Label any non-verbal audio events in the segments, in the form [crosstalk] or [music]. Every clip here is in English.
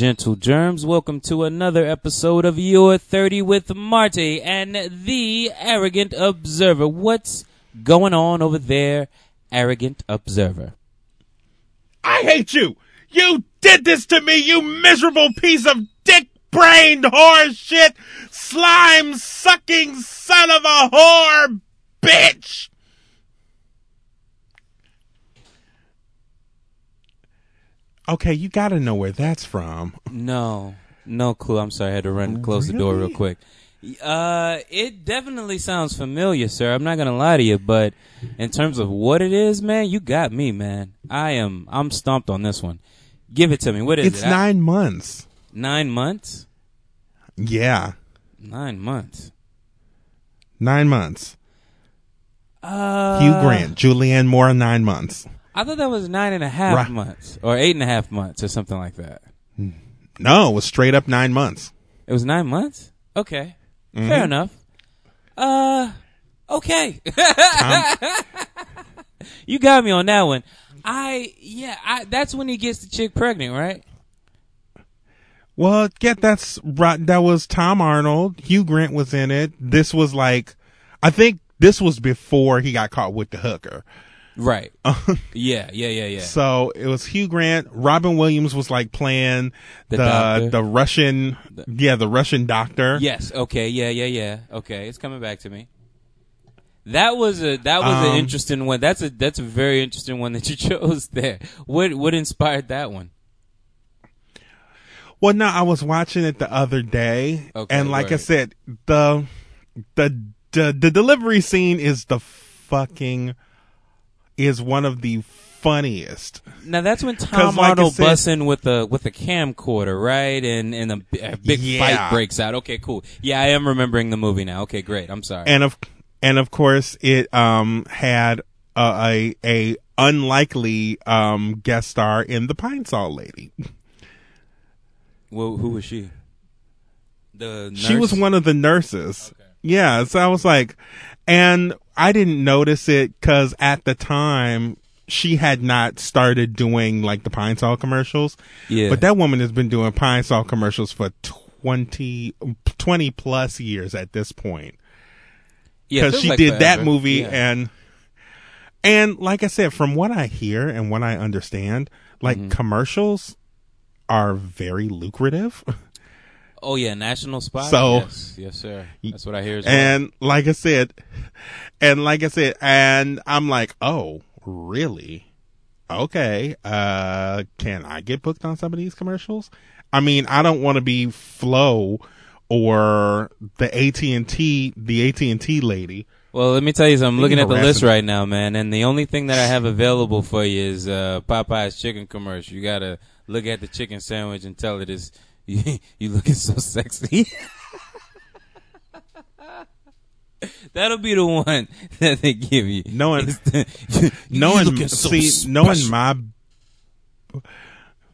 gentle germs. Welcome to another episode of Your 30 with Marty and the Arrogant Observer. What's going on over there, Arrogant Observer? I hate you! You did this to me, you miserable piece of dick brained horse shit! Slime sucking son of a whore bitch! Okay, you gotta know where that's from. No, no clue. I'm sorry. I had to run close the door real quick. Uh, it definitely sounds familiar, sir. I'm not gonna lie to you, but in terms of what it is, man, you got me, man. I am, I'm stumped on this one. Give it to me. What is It's it? I- nine months. nine months. Yeah, Nine months. nine months. Uh, Hugh Grant, Julianne Moore, nine months. I thought that was nine and a half Right. months or eight and a half months or something like that. No, it was straight up nine months. It was nine months. Okay, Mm-hmm. fair enough. Uh, okay. [laughs] you got me on that one. I yeah, I that's when he gets the chick pregnant, right? Well, yeah, that's right. That was Tom Arnold. Hugh Grant was in it. This was like, I think this was before he got caught with the hooker. Right. [laughs] yeah, yeah, yeah, yeah. So it was Hugh Grant. Robin Williams was like playing The the the, Russian, yeah, the Russian doctor. Yes. Okay. Yeah. Yeah. Yeah. Okay. It's coming back to me. That was a that was an Um, interesting one. That's a that's a very interesting one that you [laughs] chose there. What what inspired that one? Well, no, I was watching it the other day, Okay, and like I said, the the the the delivery scene is the fucking is one of the funniest. Now that's when Tom like Arnold said- busts in with a with a camcorder, right? And and a big Yeah. fight breaks out. Okay, cool. Yeah, I am remembering the movie now. Okay, great. I'm sorry. and of and of course it um had a a, a unlikely um guest star in the Pine Sol Lady. well, who was she? The She was one of the nurses. Yeah, so I was like, and I didn't notice it because at the time she had not started doing like the Pine Sol commercials. Yeah. But that woman has been doing Pine Sol commercials for 20, 20 plus years at this point. Yeah, because she like did that movie Yeah. and and like I said, from what I hear and what I understand, like Mm-hmm. commercials are very lucrative. [laughs] Oh yeah, national spot. So- yes, yes, sir. That's what I hear as well. and like I said, and like I said, and I'm like, oh, really? Okay, uh, can I get booked on some of these commercials? I mean, I don't want to be Flo or the AT and T, the AT and T lady. Well, let me tell you something. I'm looking at the list right now, man, and the only thing that I have available for you is uh, Popeye's chicken commercial. You gotta look at the chicken sandwich and tell it is you, [laughs] you looking so sexy. That'll be the one that they give you. Knowing- the- knowing looking so see knowing my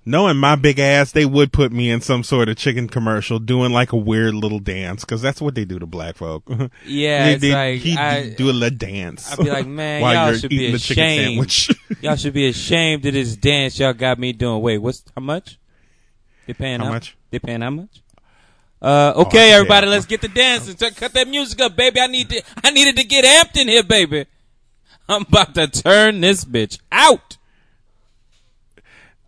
knowing my big ass they would put me in some sort of chicken commercial doing like a weird little dance because that's what they do to black folk [laughs] Yeah, They- like, he'd I- do a little dance I'd be like, man, [laughs] while y'all you're should eating be the chicken ashamed. sandwich y'all should be ashamed of this dance y'all got me doing. Wait, what's how much? They paying How how much? They paying how much? Uh, okay, yeah. everybody, let's get the dancing. Cut that music up, baby. I need to. I needed to get amped in here, baby. I'm about to turn this bitch out.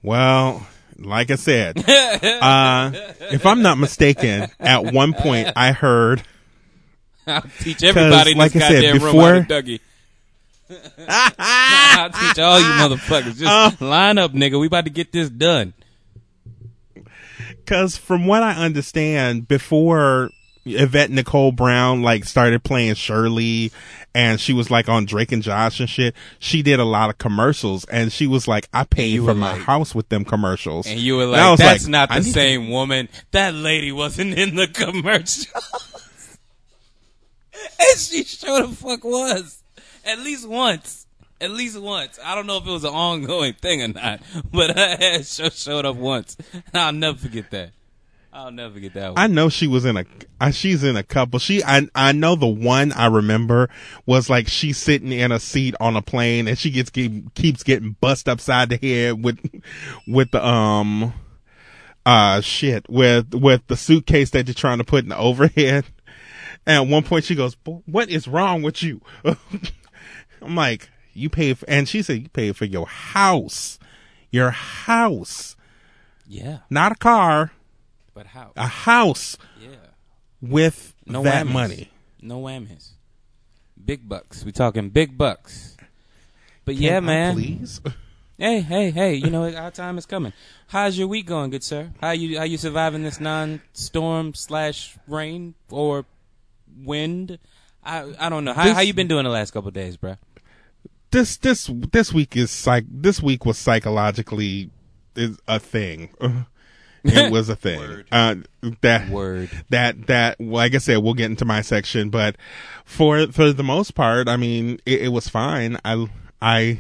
well like i said uh if i'm not mistaken at one point i heard I'll teach everybody like this I said, goddamn room before- Dougie. [laughs] I'll teach all you motherfuckers. Just line up, nigga. We about to get this done. Because from what I understand, before Yvette Nicole Brown like started playing Shirley, and she was like on Drake and Josh and shit, she did a lot of commercials, and she was like, "I paid for my like- house with them commercials." And you were like, was that's like, not the need to- same woman. That lady wasn't in the commercial. [laughs] and she sure the fuck was. At least once. At least once. I don't know if it was an ongoing [laughs] thing or not, but her ass showed up once. I'll never forget that. I'll never forget that one. I know she was in a, uh, she's in a couple. She, I, I know the one I remember was like she's sitting in a seat on a plane and she gets keep, keeps getting bust upside the head with, with the um, uh shit with with the suitcase that you're trying to put in the overhead. [laughs] And at one point she goes, "What is wrong with you?" [laughs] I'm like, "You pay," for, and she said, "You pay for your house, your house, Yeah, not a car, but house. a house yeah, with no that whammies. money." No whammies. Big bucks. We talking big bucks. But Can yeah, I man. please. [laughs] Hey, hey, hey! You know our time is coming. How's your week going, good sir? How you how you surviving this non-storm slash rain or wind? I I don't know. How This- how you been doing the last couple of days, bruh? This this this week is psych. This week was psychologically is a thing. [laughs] it was a thing. Word. Uh, that Word. that that like I said, we'll get into my section, but for for the most part, I mean, it, it was fine. I I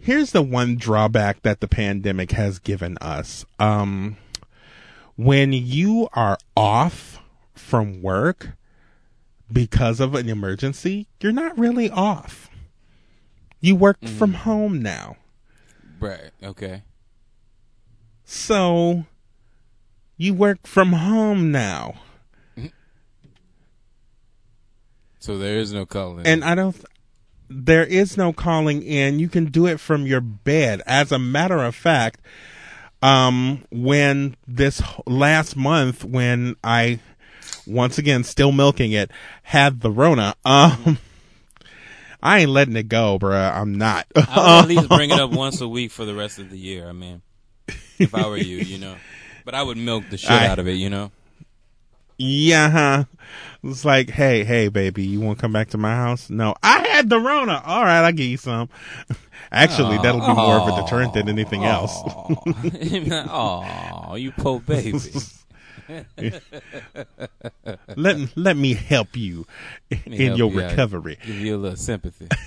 here's the one drawback that the pandemic has given us. Um, when you are off from work because of an emergency, you're not really off. You work from home now. Right. Okay. So you work from home now. So there is no calling. And I don't there is no calling in. You can do it from your bed. As a matter of fact, um when this last month when I once again still milking it had the rona, um I ain't letting it go, bruh. I'm not. I would at least [laughs] bring it up once a week for the rest of the year. I mean, if I were you, you know. But I would milk the shit I- out of it, you know. Yeah, huh? It's like, hey, hey, baby, you want to come back to my house? No, I had the Rona. All right, I'll give you some. [laughs] Actually, that'll be more of a deterrent than anything else. Oh, [laughs] you poor baby. [laughs] let let me help you in help your you out. recovery. Give you a little sympathy. [laughs]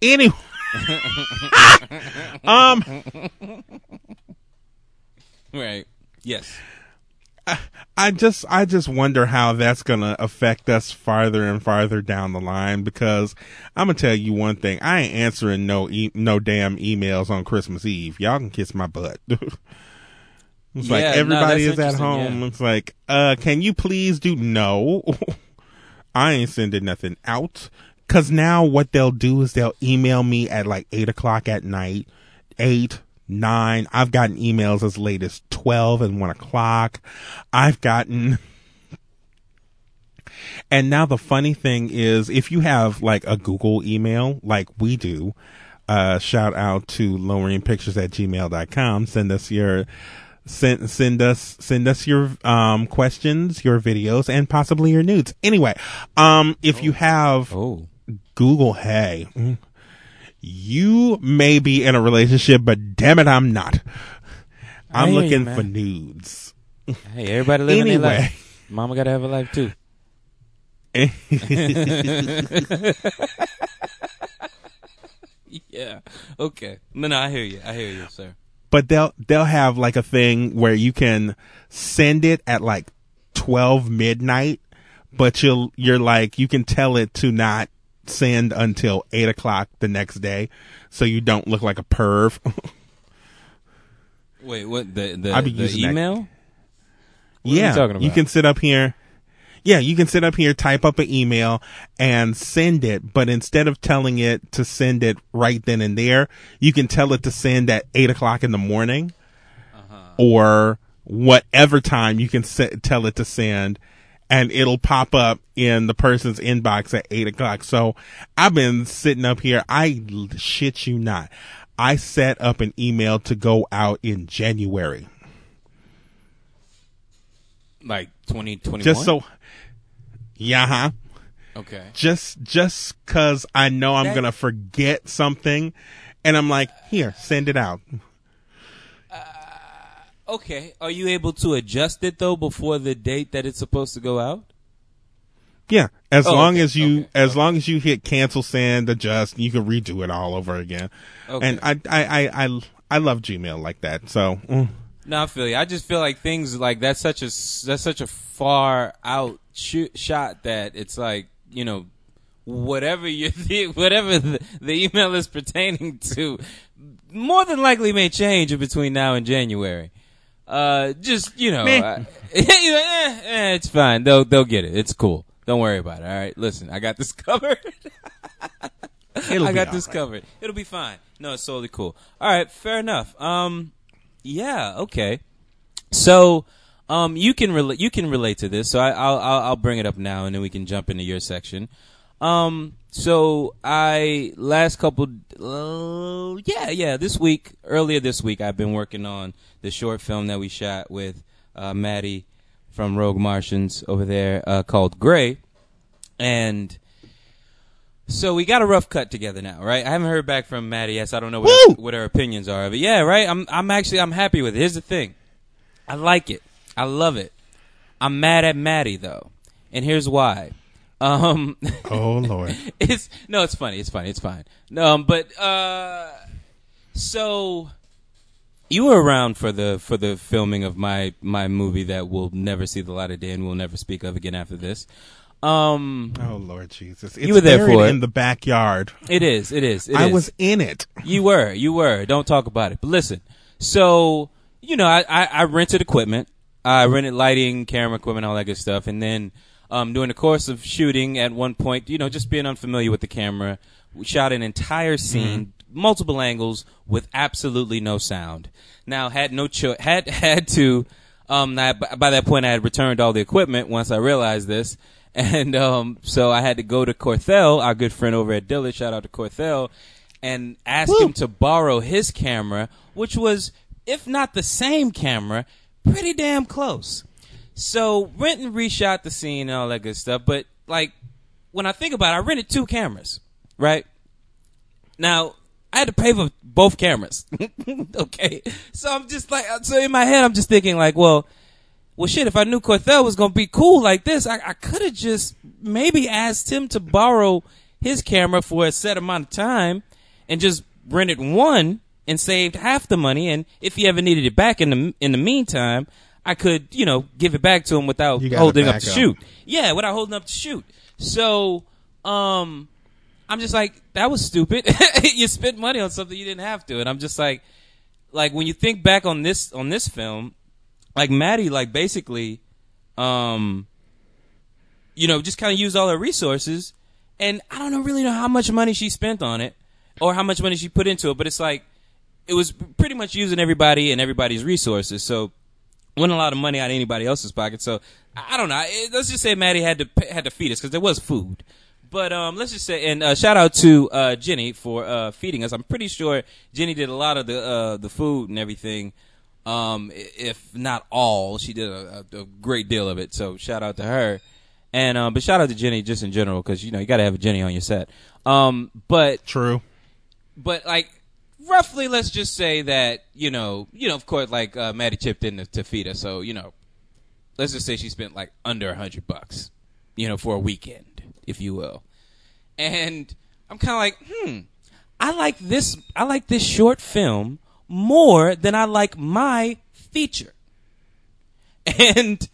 Anyway, [laughs] um, Right. Yes. I just I just wonder how that's gonna affect us farther and farther down the line because I'm gonna tell you one thing: I ain't answering no e- no damn emails on Christmas Eve. Y'all can kiss my butt. It's like Yeah, no, everybody that's is at home. yeah. It's like, uh, can you please do no? [laughs] I ain't sending nothing out. Cause now what they'll do is they'll email me at like eight o'clock at night, eight, nine. I've gotten emails as late as 12 and one o'clock. I've gotten, [laughs] and now the funny thing is if you have like a Google email like we do, uh, shout out to loweringpictures at gmail.com. Send us your, send send us send us your um questions, your videos, and possibly your nudes. Anyway, um if you have Oh. Google, hey, you may be in a relationship, but damn it, I'm not. I'm looking man. for nudes. Hey, everybody living their Anyway. life. Mama gotta have a life too. [laughs] [laughs] Yeah. Okay. No, no, I hear you. I hear you, sir. But they'll they'll have like a thing where you can send it at like 12 midnight, but you'll you're like you can tell it to not send until eight o'clock the next day, so you don't look like a perv. [laughs] Wait, what? The the, the that. email? Are yeah, you about? can sit up here. Yeah, you can sit up here, type up an email, and send it. But instead of telling it to send it right then and there, you can tell it to send at eight o'clock in the morning, Uh-huh. or whatever time you can set, tell it to send, and it'll pop up in the person's inbox at eight o'clock. So I've been sitting up here. I shit you not. I set up an email to go out in January. Like twenty twenty one. Just so, yeah, huh? Okay. just just cause I know I'm That- gonna forget something, and I'm like, here, send it out. Okay. Are you able to adjust it though before the date that it's supposed to go out? Yeah, as Oh, long okay, as you okay, as okay. long as you hit cancel, send, adjust, you can redo it all over again. Okay. And I I I I, I love Gmail like that. So mm. No, I feel you. I just feel like things like that's such a that's such a far out shoot, shot that it's like you know whatever you [laughs] whatever the, the email is pertaining to, more than likely may change between now and January. Uh, just you know, uh, [laughs] it's fine. They'll they'll get it. It's cool. Don't worry about it. All right. Listen, I got this [laughs] covered. I got this right. covered. It'll be fine. No, it's totally cool. All right, fair enough. Um, yeah, okay. So, um, you can relate. You can relate to this. So I, I'll, I'll I'll bring it up now, and then we can jump into your section. Um, so I last couple, uh, yeah, yeah, this week, earlier this week, I've been working on the short film that we shot with uh, Maddie from Rogue Martians over there, uh, called Gray, and. So we got a rough cut together now, right? I haven't heard back from Maddie yet. So I don't know what her, what her opinions are of it. Yeah, right. I'm I'm actually I'm happy with it. Here's the thing, I like it. I love it. I'm mad at Maddie though, and here's why. Um, [laughs] Oh Lord. [laughs] it's no, it's funny. It's funny. It's fine. Um, but uh, so you were around for the for the filming of my my movie that we'll never see the light of day and we'll never speak of again after this. Um, Oh Lord Jesus. It's You were there for it. in the backyard. it is. It is. It I is. was in it. You were, you were. Don't talk about it. But listen, so you know, I, I, I rented equipment. I rented lighting, camera equipment, all that good stuff, and then um, during the course of shooting, at one point, you know, just being unfamiliar with the camera, we shot an entire scene, multiple angles, with absolutely no sound. Now, had no choice, had [laughs] had to. Um, I, by that point, I had returned all the equipment once I realized this. [laughs] And um, so I had to go to Corthell, our good friend over at Dillard, shout out to Corthell, and ask him to borrow his camera, which was, if not the same camera, pretty damn close. So rent and reshot the scene and all that good stuff. But like, when I think about it, I rented two cameras, right? Now, I had to pay for both cameras. [laughs] okay. So I'm just like, so in my head, I'm just thinking like, well, well, shit, if I knew Corthell was to be cool like this, I, I could have just maybe asked him to borrow his camera for a set amount of time and just rented one and saved half the money. And if he ever needed it back in the, in the meantime, I could, you know, give it back to him without holding up the shoot. Yeah, without holding up the shoot. So, um, I'm just like, that was stupid. [laughs] you spent money on something you didn't have to. And I'm just like, like when you think back on this, on this film, like Maddie, like basically, um, you know, just kind of used all her resources. And I don't know, really know how much money she spent on it or how much money she put into it, but it's like, it was pretty much using everybody and everybody's resources. So, wasn't a lot of money out of anybody else's pocket. So I don't know. It- Let's just say Maddie had to had to feed us because there was food. But um, let's just say, and uh, shout out to uh, Jenny for uh, feeding us. I'm pretty sure Jenny did a lot of the uh, the food and everything. Um, if not all, she did a, a, a great deal of it. So shout out to her. And um, but shout out to Jenny just in general because you know you got to have a Jenny on your set. Um, but True. but like roughly let's just say that you know you know of course like uh, Maddie chipped in to, to so you know let's just say she spent like under a hundred bucks you know for a weekend if you will and I'm kind of like hmm I like this I like this short film more than I like my feature and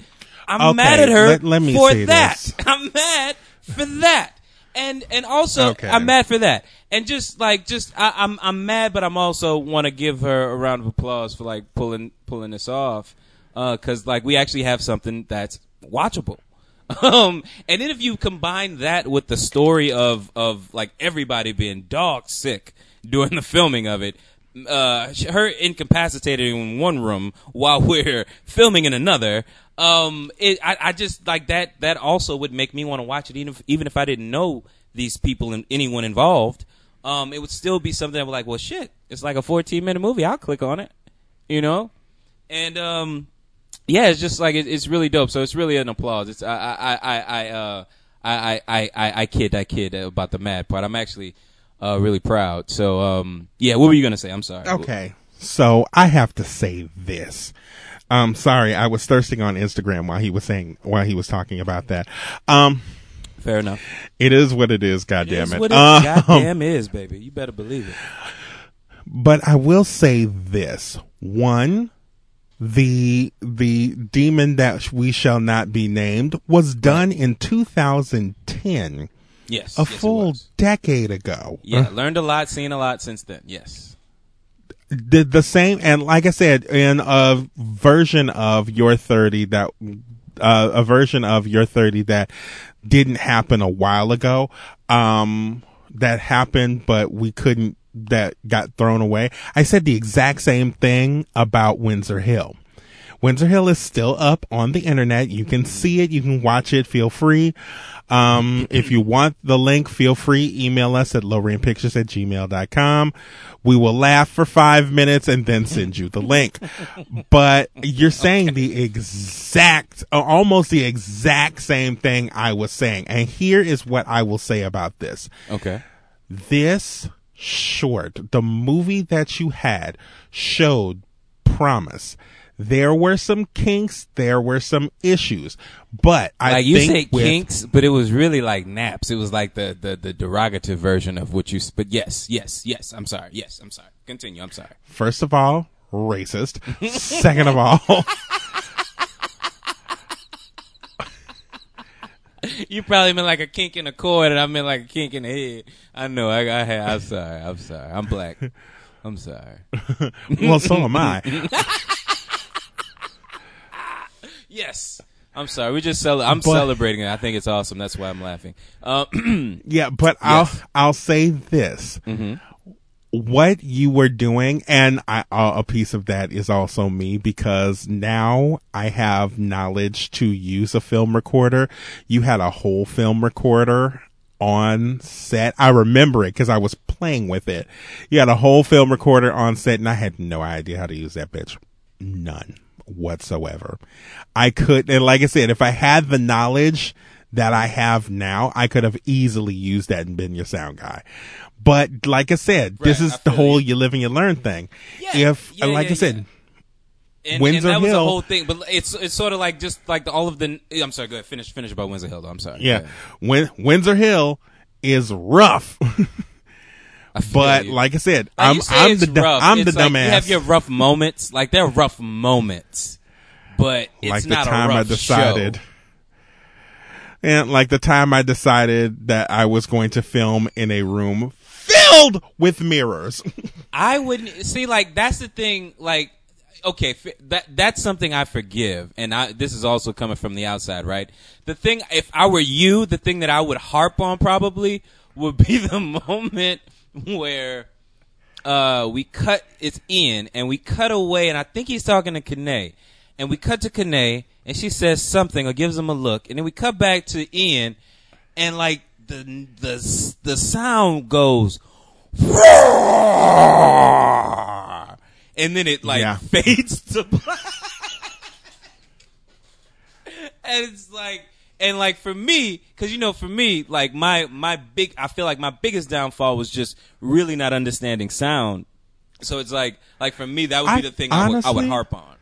I'm Okay, mad at her let- let me for that this. I'm mad for that. And and also Okay. I'm mad for that. And just like just I, I'm I'm mad, but I'm also want to give her a round of applause for like pulling pulling this off, because like we actually have something that's watchable. [laughs] Um, and then if you combine that with the story of of like everybody being dog sick during the filming of it, uh, her incapacitated in one room while [laughs] we're filming in another. Um, it, I, I just like that. That also would make me want to watch it, even if, even if I didn't know these people and anyone involved. Um, it would still be something that was like, well, shit, it's like a 14 minute movie. I'll click on it, you know. And um, yeah, it's just like it, it's really dope. So it's really an applause. It's I I I I uh I I I I kid I kid about the mad part. I'm actually uh really proud. So um yeah, what were you gonna say? I'm sorry. Okay. So I have to say this. Um, sorry, I was thirsting on Instagram while he was saying while he was talking about that. Um, Fair enough. it is what it is. God damn it. what it Um, goddamn is, baby. You better believe it. but I will say this: one, the the demon that we shall not be named was done in 2010, Yes. a yes, full decade ago. Yeah, learned a lot, seen a lot since then. Yes. the the same and like I said in a version of your 30 that uh, a version of your 30 that didn't happen a while ago. Um that happened but we couldn't that got thrown away. I said the exact same thing about Windsor Hill Windsor Hill is still up on the internet. You can see it. You can watch it. Feel free. Um, if you want the link, feel free. Email us at lowrainpictures at gmail.com. We will laugh for five minutes and then send you the link. But you're saying the exact, almost the exact same thing I was saying. And here is what I will say about this. Okay. This short, the movie that you had showed promise. There were some kinks, there were some issues, but I like you say with, kinks, but it was really like naps. It was like the, the, the derogative version of what you. But yes, yes, yes. I'm sorry. Yes, I'm sorry. Continue. I'm sorry. first of all, racist. [laughs] Second of all, [laughs] You probably meant like a kink in the cord, and I meant like a kink in the head. I know. I, I had. I'm sorry. I'm sorry. I'm black. [laughs] I'm sorry. well, so am I. Yes. I'm sorry. We just cel- I'm But- celebrating it. I think it's awesome. That's why I'm laughing. Um, [clears throat] Yeah, but Yes. I'll I'll say this: what you were doing, and I, uh, a piece of that is also me because now I have knowledge to use a film recorder. You had a whole film recorder on set. I remember it because I was playing with it. You had a whole film recorder on set, and I had no idea how to use that bitch. None whatsoever. I could, and like I said, if I had the knowledge that I have now, I could have easily used that and been your sound guy. But like I said, this is the whole you. you live and you learn thing. Yeah, if, yeah, like yeah, I said, and, and Windsor that was the whole thing. But it's it's sort of like just like the, all of the. I'm sorry. Go ahead. Finish finish about Windsor Hill. Though. I'm sorry. yeah, Win- Windsor Hill is rough. [laughs] But you. like I said, I'm I'm the rough. I'm It's the like dumbass. You have your rough moments. Like they're rough moments, but it's like the not time I decided. show. And like the time I decided that I was going to film in a room filled with mirrors. [laughs] I wouldn't see like that's the thing. Like, okay, f- that that's something I forgive, and I this is also coming from the outside, right? The thing, if I were you, the thing that I would harp on probably would be [laughs] the moment [laughs] where uh we cut it's in and we cut away, and I think he's talking to Kane, and we cut to Kane, and she says something or gives him a look, and then we cut back to Ian, and like the the the sound goes [laughs] and then it like Yeah. [laughs] fades to black. and it's like and like for me because you know for me like my my big i feel like my biggest downfall was just really not understanding sound so it's like like for me that would be I- the thing I, would, I would harp on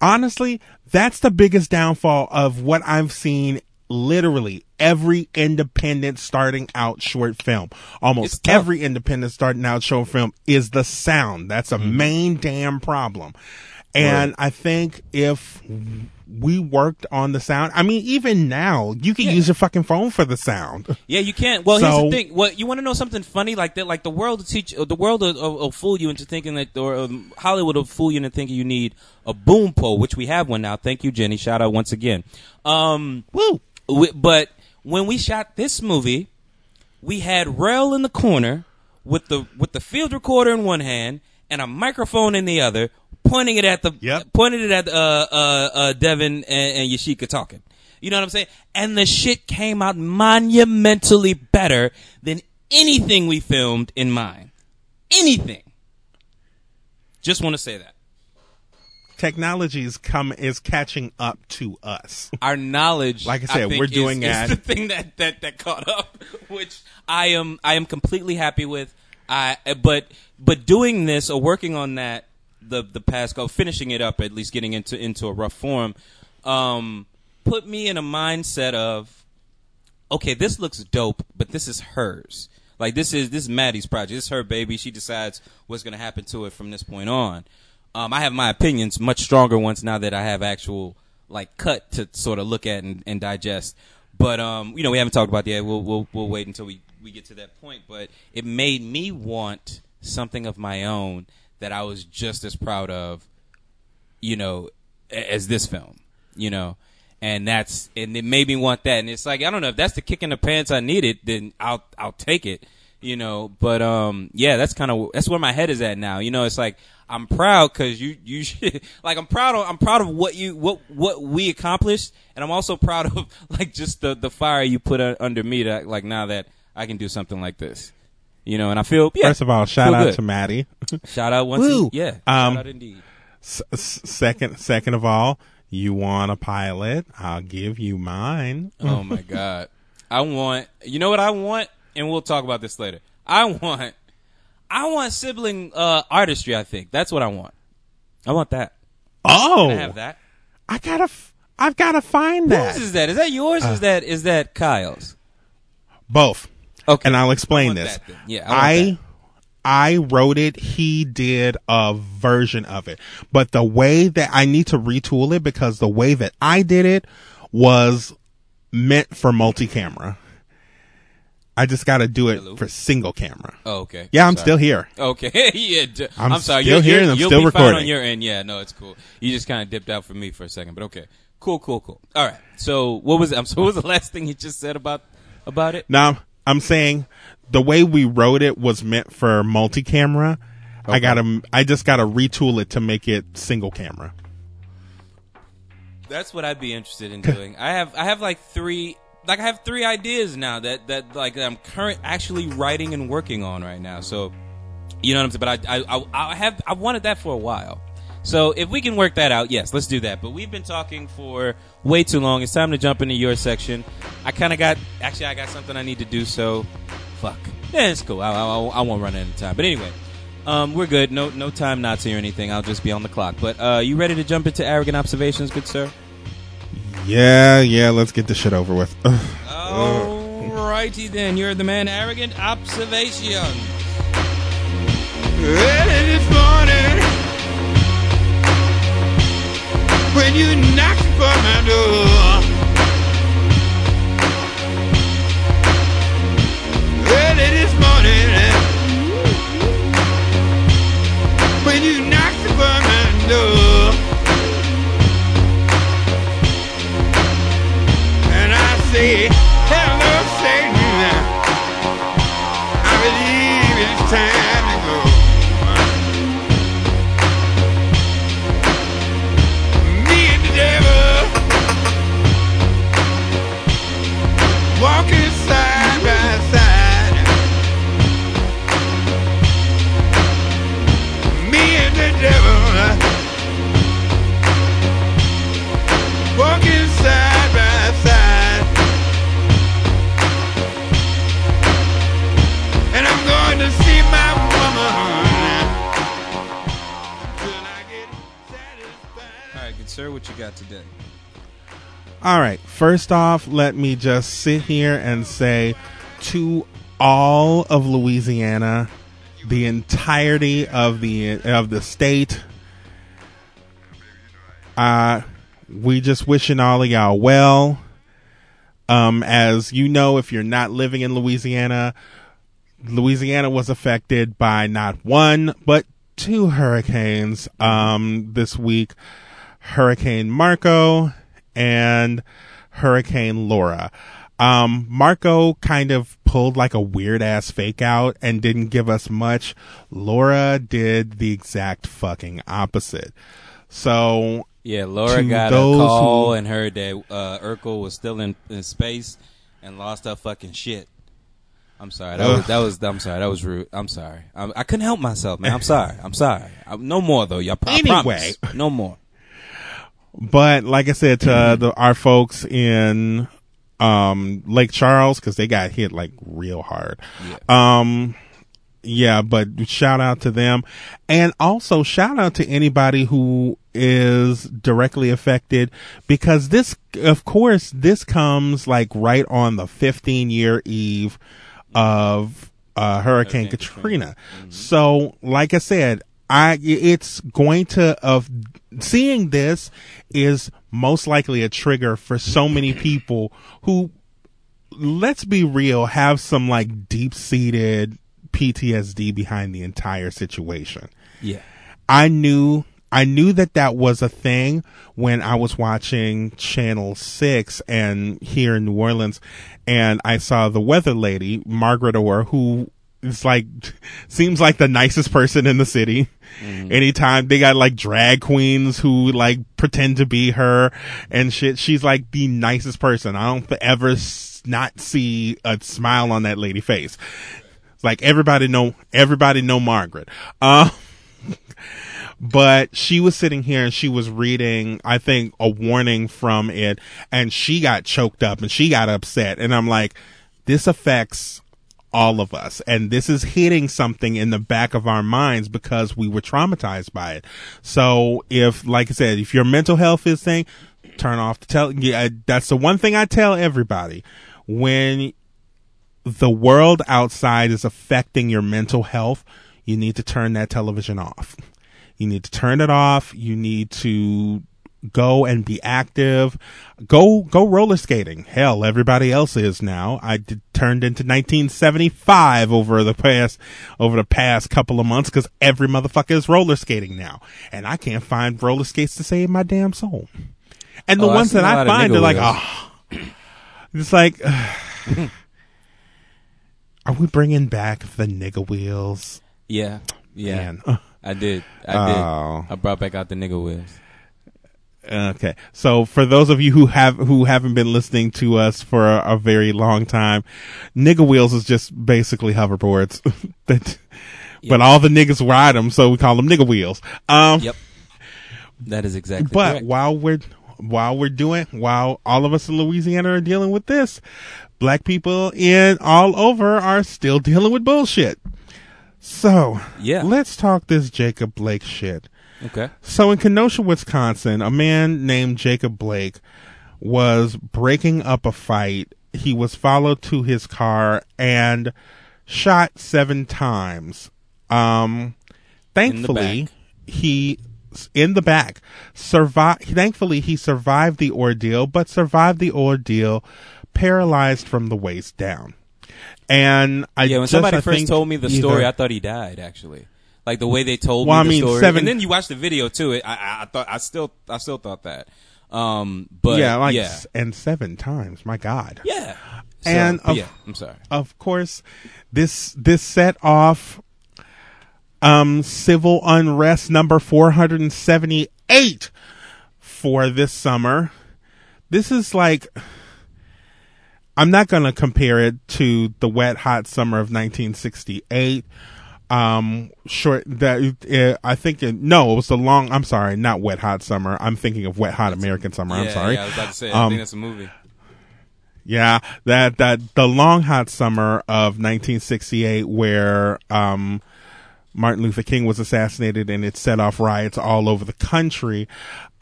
Honestly, that's the biggest downfall of what I've seen literally every independent starting out short film. Almost every independent starting out short film is the sound. That's a Mm-hmm. main damn problem. And I think if we worked on the sound, I mean, even now, you can Yeah. use your fucking phone for the sound. Yeah, you can't. Well, here's the thing. What you want to know something funny like that? Like the world will teach, the world will, will, will fool you into thinking that, or um, Hollywood will fool you into thinking you need a boom pole, which we have one now. Thank you, Jenny. Shout out once again. Um, Woo! we, but when we shot this movie, we had Rel in the corner with the with the field recorder in one hand and a microphone in the other, pointing it at the Yep. pointing it at uh, uh, uh, Devin and, and Yashika talking. You know what I'm saying? And the shit came out monumentally better than anything we filmed in mine. Anything. Just want to say that. Technology is come is catching up to us. our knowledge Like I said, think, we're is- doing is, that. the thing that, that that caught up [laughs] which i am i am completely happy with i but but doing this or working on that the the past go finishing it up at least getting into into a rough form um put me in a mindset of okay this looks dope but this is hers like this is this is maddie's project this is her baby she decides what's going to happen to it from this point on um, I have my opinions, much stronger ones now that I have actual like cut to sort of look at and, and digest. But um, you know, we haven't talked about that. We'll we'll we'll wait until we we get to that point. But it made me want something of my own that I was just as proud of, you know, as this film, you know. And that's and it made me want that. And it's like I don't know if that's the kick in the pants I needed, then I'll I'll take it, you know. But um, yeah, that's kind of that's where my head is at now. You know, it's like I'm proud because you you [laughs] like I'm proud of I'm proud of what you what what we accomplished, and I'm also [laughs] proud of like just the the fire you put under me to like now that I can do something like this, you know. And I feel yeah. First of all, shout out good. to Maddie. [laughs] shout out once, Woo. yeah, Um, shout out indeed. S- s- second, second of all, you want a pilot? I'll give you mine. Oh my [laughs] god. I want you know what I want and we'll talk about this later. I want I want sibling uh artistry, I think. That's what I want. I want that. Oh, I have that. I gotta, f- I've gotta find that. Whose is that? Is that yours or is that is that Kyle's? Both. Okay. And I'll explain this. Yeah, I I. I wrote it. He did a version of it, but the way that I need to retool it because the way that I did it was meant for multi-camera. I just got to do it Hello? for single camera. Oh, okay. Yeah, I'm Sorry. still here. Okay, [laughs] yeah. d- I'm I'm, sorry. still You're, here and I'm you'll still be fine on your end. Yeah, no, it's cool. You just kind of dipped out for me for a second, but okay. Cool, cool, cool. All right. So what was I'm so [laughs] what was the last thing you just said about about it? Now I'm saying the way we wrote it was meant for multi-camera. I gotta, I just gotta retool it to make it single camera. That's what I'd be interested in doing. I have I have like three like I have three ideas now that that like I'm current actually writing and working on right now. So you know what I'm saying. But I I I, I have I wanted that for a while. So if we can work that out, yes, let's do that. But we've been talking for way too long. It's time to jump into your section. I kind of got actually I got something I need to do. So fuck. Yeah, it's cool. I, I, I won't run out of time. But anyway. Um, we're good. No, no time Nazi or anything. I'll just be on the clock. But uh, you ready to jump into arrogant observations, good sir? Yeah, yeah. Let's get this shit over with. Alrighty then, you're the man. Arrogant observation. When you knock upon my door, early this morning, eh? when you knocked upon my door, and I say, hello, Satan. I believe it's time What you got today? All right. First off, let me just sit here and say to all of Louisiana, the entirety of the of the state, uh, we just wishing all of y'all well. Um, as you know, if you're not living in Louisiana, Louisiana was affected by not one but two hurricanes um, this week. Hurricane Marco and Hurricane Laura. Um, Marco kind of pulled like a weird ass fake out and didn't give us much. Laura did the exact fucking opposite. So Yeah, Laura got a call who- and heard that uh, Urkel was still in, in space and lost her fucking shit. I'm sorry. That was, that was. I'm sorry. That was rude. I'm sorry. I, I couldn't help myself, man. I'm [laughs] sorry. I'm sorry. I, no more though. Y'all. I Anyway. promise. No more. But like I said to uh, the, our folks in um, Lake Charles, because they got hit like real hard. Um, yeah, but shout out to them, and also shout out to anybody who is directly affected because this, of course, this comes like right on the 15 year eve of uh, Hurricane, Hurricane Katrina. So, like I said, I it's going to of seeing this is most likely a trigger for so many people who let's be real have some like deep seated PTSD behind the entire situation. Yeah. I knew I knew that that was a thing when I was watching Channel 6 and here in New Orleans and I saw the weather lady, Margaret Orr, who is like seems like the nicest person in the city. Anytime they got like drag queens who like pretend to be her and shit, she's like the nicest person. I don't ever s- not see a smile on that lady face. It's like everybody know everybody know Margaret. Um [laughs] but she was sitting here and she was reading, I think, a warning from it, and she got choked up and she got upset. And I'm like, this affects all of us, and this is hitting something in the back of our minds because we were traumatized by it. So if, like I said, if your mental health is saying, turn off the tell. Yeah, that's the one thing I tell everybody when the world outside is affecting your mental health, you need to turn that television off. You need to turn it off. You need to go and be active. Go, go roller skating. Hell, everybody else is now. I did, turned into 1975 over the past, over the past couple of months because every motherfucker is roller skating now. And I can't find roller skates to save my damn soul. And the Oh, ones seen that I find are like, oh, it's like, are we bringing back the nigga wheels? Yeah. Yeah. Man. I did. I did. Oh. I brought back out the nigga wheels. Okay. So for those of you who have, who haven't been listening to us for a, a very long time, nigga wheels is just basically hoverboards [laughs] that, but all the niggas ride them. So we call them nigga wheels. Um, Yep. That is exactly but correct. while we're while we're doing while all of us in Louisiana are dealing with this, black people in all over are still dealing with bullshit. So Yeah. let's talk this Jacob Blake shit. Okay. So in Kenosha, Wisconsin, a man named Jacob Blake was breaking up a fight. He was followed to his car and shot seven times. Um, thankfully, back. he in the back survived. Thankfully, he survived the ordeal, but survived the ordeal paralyzed from the waist down. And I Yeah, when just, somebody I first told me the either- story, I thought he died. Actually, like the way they told Well, me I the mean, story, seven- and then you watch the video too. It, I, I, I thought, I still, I still thought that. Um, but yeah, like yeah, and seven times. My God. yeah. So, And of- yeah, I'm sorry. of course, this this set off um civil unrest number 478 for this summer. This is like I'm not going to compare it to the wet hot summer of 1968. Um short that uh, I think it, no, it was the long I'm sorry, not wet hot summer. I'm thinking of wet hot American summer. I'm sorry. Yeah, I was about to say. I Um, think that's a movie. Yeah, that that the long hot summer of 1968, where um, Martin Luther King was assassinated, and it set off riots all over the country.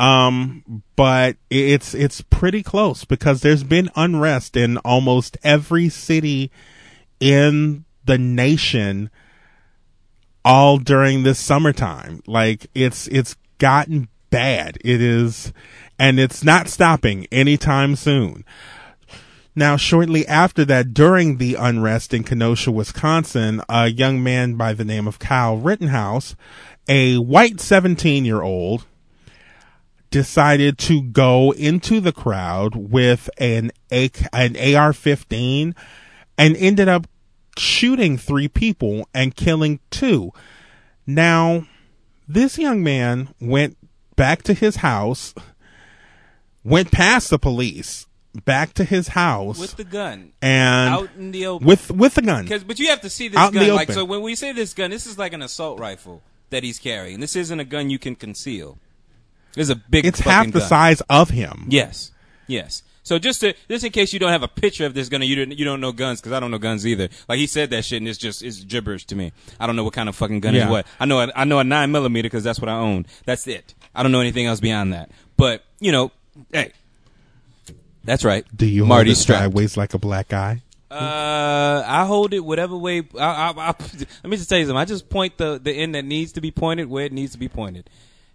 Um, but it's it's pretty close because there's been unrest in almost every city in the nation all during this summertime. Like it's it's gotten bad. It is, and it's not stopping anytime soon. Now, shortly after that, during the unrest in Kenosha, Wisconsin, a young man by the name of Kyle Rittenhouse, a white 17 year old, decided to go into the crowd with an, an AR-15 and ended up shooting three people and killing two. Now, this young man went back to his house, went past the police, back to his house, With the gun and out in the open. with with the gun. Because, but you have to see this Out in the gun. Like, so when we say this gun, this is like an assault rifle that he's carrying. This isn't a gun you can conceal. This is a big. It's half the gun. size of him. Yes, yes. So just to just in case you don't have a picture of this gun, you don't you don't know guns because I don't know guns either. Like he said that shit, and it's just it's gibberish to me. I don't know what kind of fucking gun Yeah. is what. I know a, I know a nine millimeter because that's what I own. That's it. I don't know anything else beyond that. But you know, hey, that's right. Do you Marty strapped? sideways like a black guy? Uh, I hold it whatever way. I, I, I, let me just tell you something. I just point the the end that needs to be pointed where it needs to be pointed,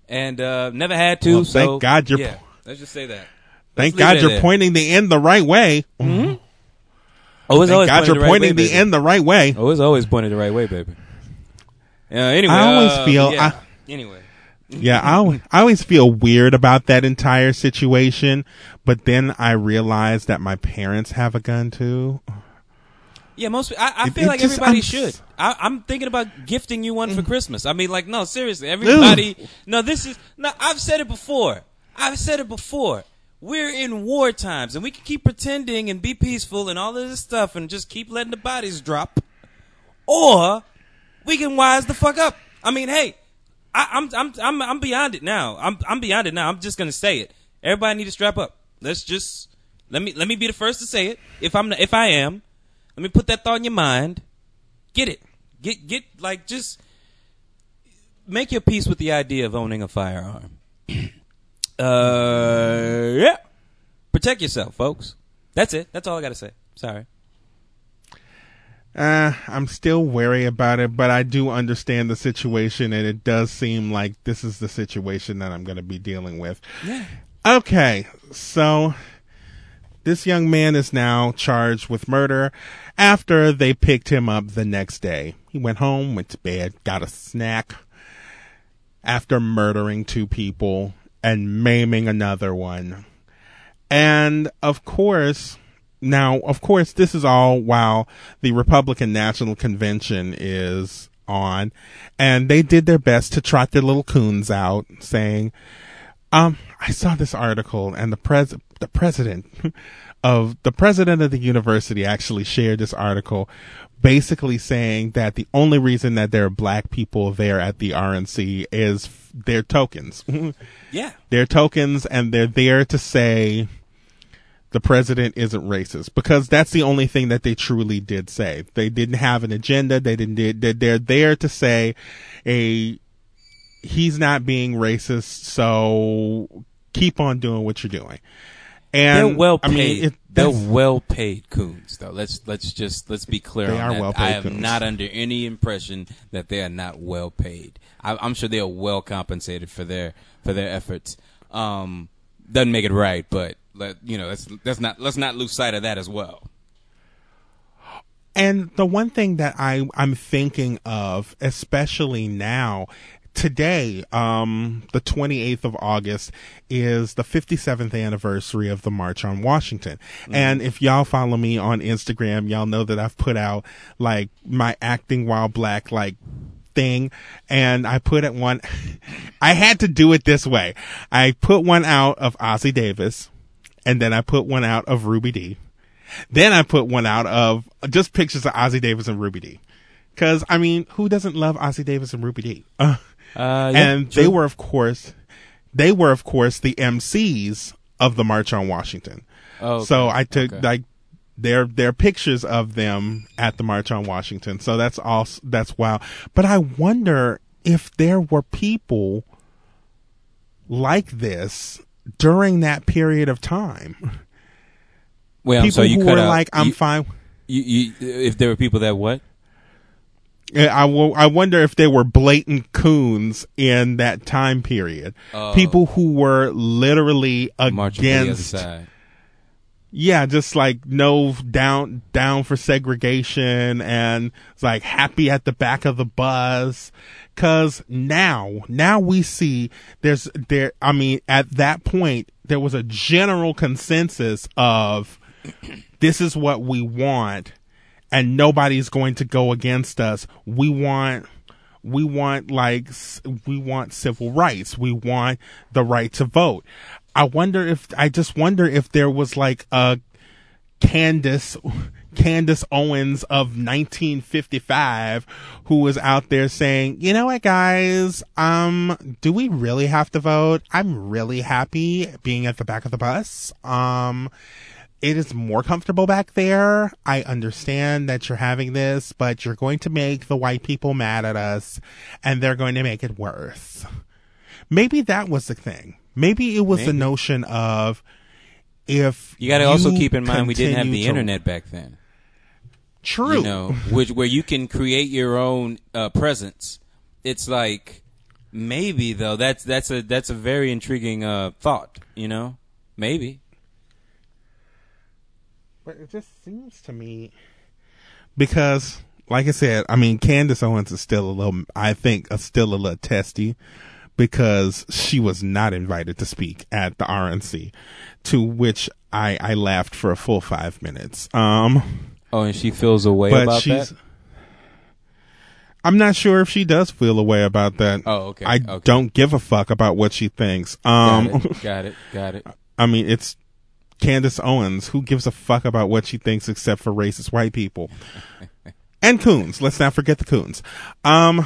and uh, never had to. Well, so thank God you're yeah. po- Let's just say that. Thank God you're there. pointing the end the right way. Oh, it's Thank always God you're the right pointing way, the baby. end the right way. Oh, it's always pointed the right way, baby. Uh, anyway, I always uh, feel- yeah. I- anyway. Yeah, I, I always feel weird about that entire situation, but then I realize that my parents have a gun too. Yeah, most. I, I It- feel it like just- everybody I'm should. I, am thinking about gifting you one for Christmas. I mean, like, no, seriously, everybody. No, this is. No, I've said it before. I've said it before. We're in war times, and we can keep pretending and be peaceful and all of this stuff, and just keep letting the bodies drop, or we can wise the fuck up. I mean, hey, I, I'm I'm I'm I'm beyond it now. I'm I'm beyond it now. I'm just gonna say it. Everybody need to strap up. Let's just let me let me be the first to say it. If I'm if I am, let me put that thought in your mind. Get it. Get get like just make your peace with the idea of owning a firearm. [clears throat] uh yeah. Protect yourself, folks. That's it. That's all I got to say. Sorry. Uh, I'm still wary about it, but I do understand the situation, and it does seem like this is the situation that I'm going to be dealing with. Yeah. Okay, so this young man is now charged with murder after they picked him up the next day. He went home, went to bed, got a snack after murdering two people and maiming another one. And of course, now, of course, this is all while the Republican National Convention is on, and they did their best to trot their little coons out, saying, um, I saw this article, and the pres the president [laughs] of the president of the university actually shared this article, basically saying that the only reason that there are black people there at the RNC is f- their tokens. [laughs] Yeah. they're tokens, and they're there to say the president isn't racist because that's the only thing that they truly did say. They didn't have an agenda. They didn't. They're, they're there to say a he's not being racist. So keep on doing what you're doing. And They're well paid. I paid. mean, it, They're well paid coons, though. Let's let's just let's be clear. They on are well-paid I am coons. not under any impression that they are not well paid. I, I'm sure they are well compensated for their for their efforts. Um, doesn't make it right, but let you know let's let's not let's not lose sight of that as well. And the one thing that I I'm thinking of, especially now, today, um, the 28th of August is the 57th anniversary of the March on Washington. And if y'all follow me on Instagram, y'all know that I've put out like my acting while black, like thing and I put it one [laughs] I had to do it this way. I put one out of Ossie Davis and then I put one out of Ruby Dee. Then I put one out of just pictures of Ossie Davis and Ruby Dee. Cause I mean, who doesn't love Ossie Davis and Ruby Dee? Uh, [laughs] Uh, and they were of course, they were of course the MCs of the March on Washington. Oh, okay. So I took Okay. like their their pictures of them at the March on Washington. So that's all. That's wow. But I wonder if there were people like this during that period of time. I'm people sorry, you who were like, "I'm you, fine." You, you, if there were people that what? Uh, I, wo- I wonder if there were blatant coons in that time period. Oh. people who were literally Marching for the other against yeah, just like no down down for segregation and like happy at the back of the bus. Cause now, now we see there's there. I mean, at that point, there was a general consensus of this is what we want, and nobody's going to go against us. We want. We want like we want civil rights. We want the right to vote. I wonder if I just wonder if there was like a Candace [laughs] Candace Owens of 1955 who was out there saying, "You know what guys, um do we really have to vote? I'm really happy being at the back of the bus. Um it is more comfortable back there. I understand that you're having this, but you're going to make the white people mad at us and they're going to make it worse." Maybe that was the thing. Maybe it was the notion of if You got to also keep in mind we didn't have the to- internet back then. True. You know, which where you can create your own uh, presence. It's like maybe though that's that's a that's a very intriguing uh, thought. You know, maybe. But it just seems to me because, like I said, I mean, Candace Owens is still a little, I think, uh, still a little testy because she was not invited to speak at the RNC, to which I I laughed for a full five minutes. Um, Oh, and she feels a way but about that. I'm not sure if she does feel a way about that. Oh, okay, I okay. don't give a fuck about what she thinks. Got Um, it. Got it. Got it. [laughs] I mean, it's Candace Owens. Who gives a fuck about what she thinks except for racist white people? [laughs] and coons. Let's not forget the coons. Um,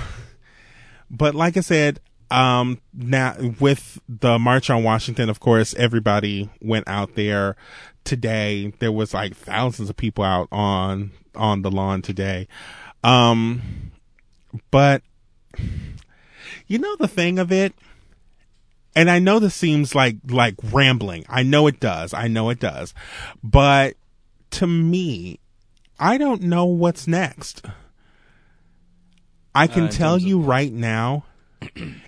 but like I said, um, now with the March on Washington, of course, everybody went out there today. There was like thousands of people out on, on the lawn today. Um, but you know, the thing of it, and I know this seems like like rambling. I know it does. I know it does. But to me, I don't know what's next. I can Uh, tell of you right now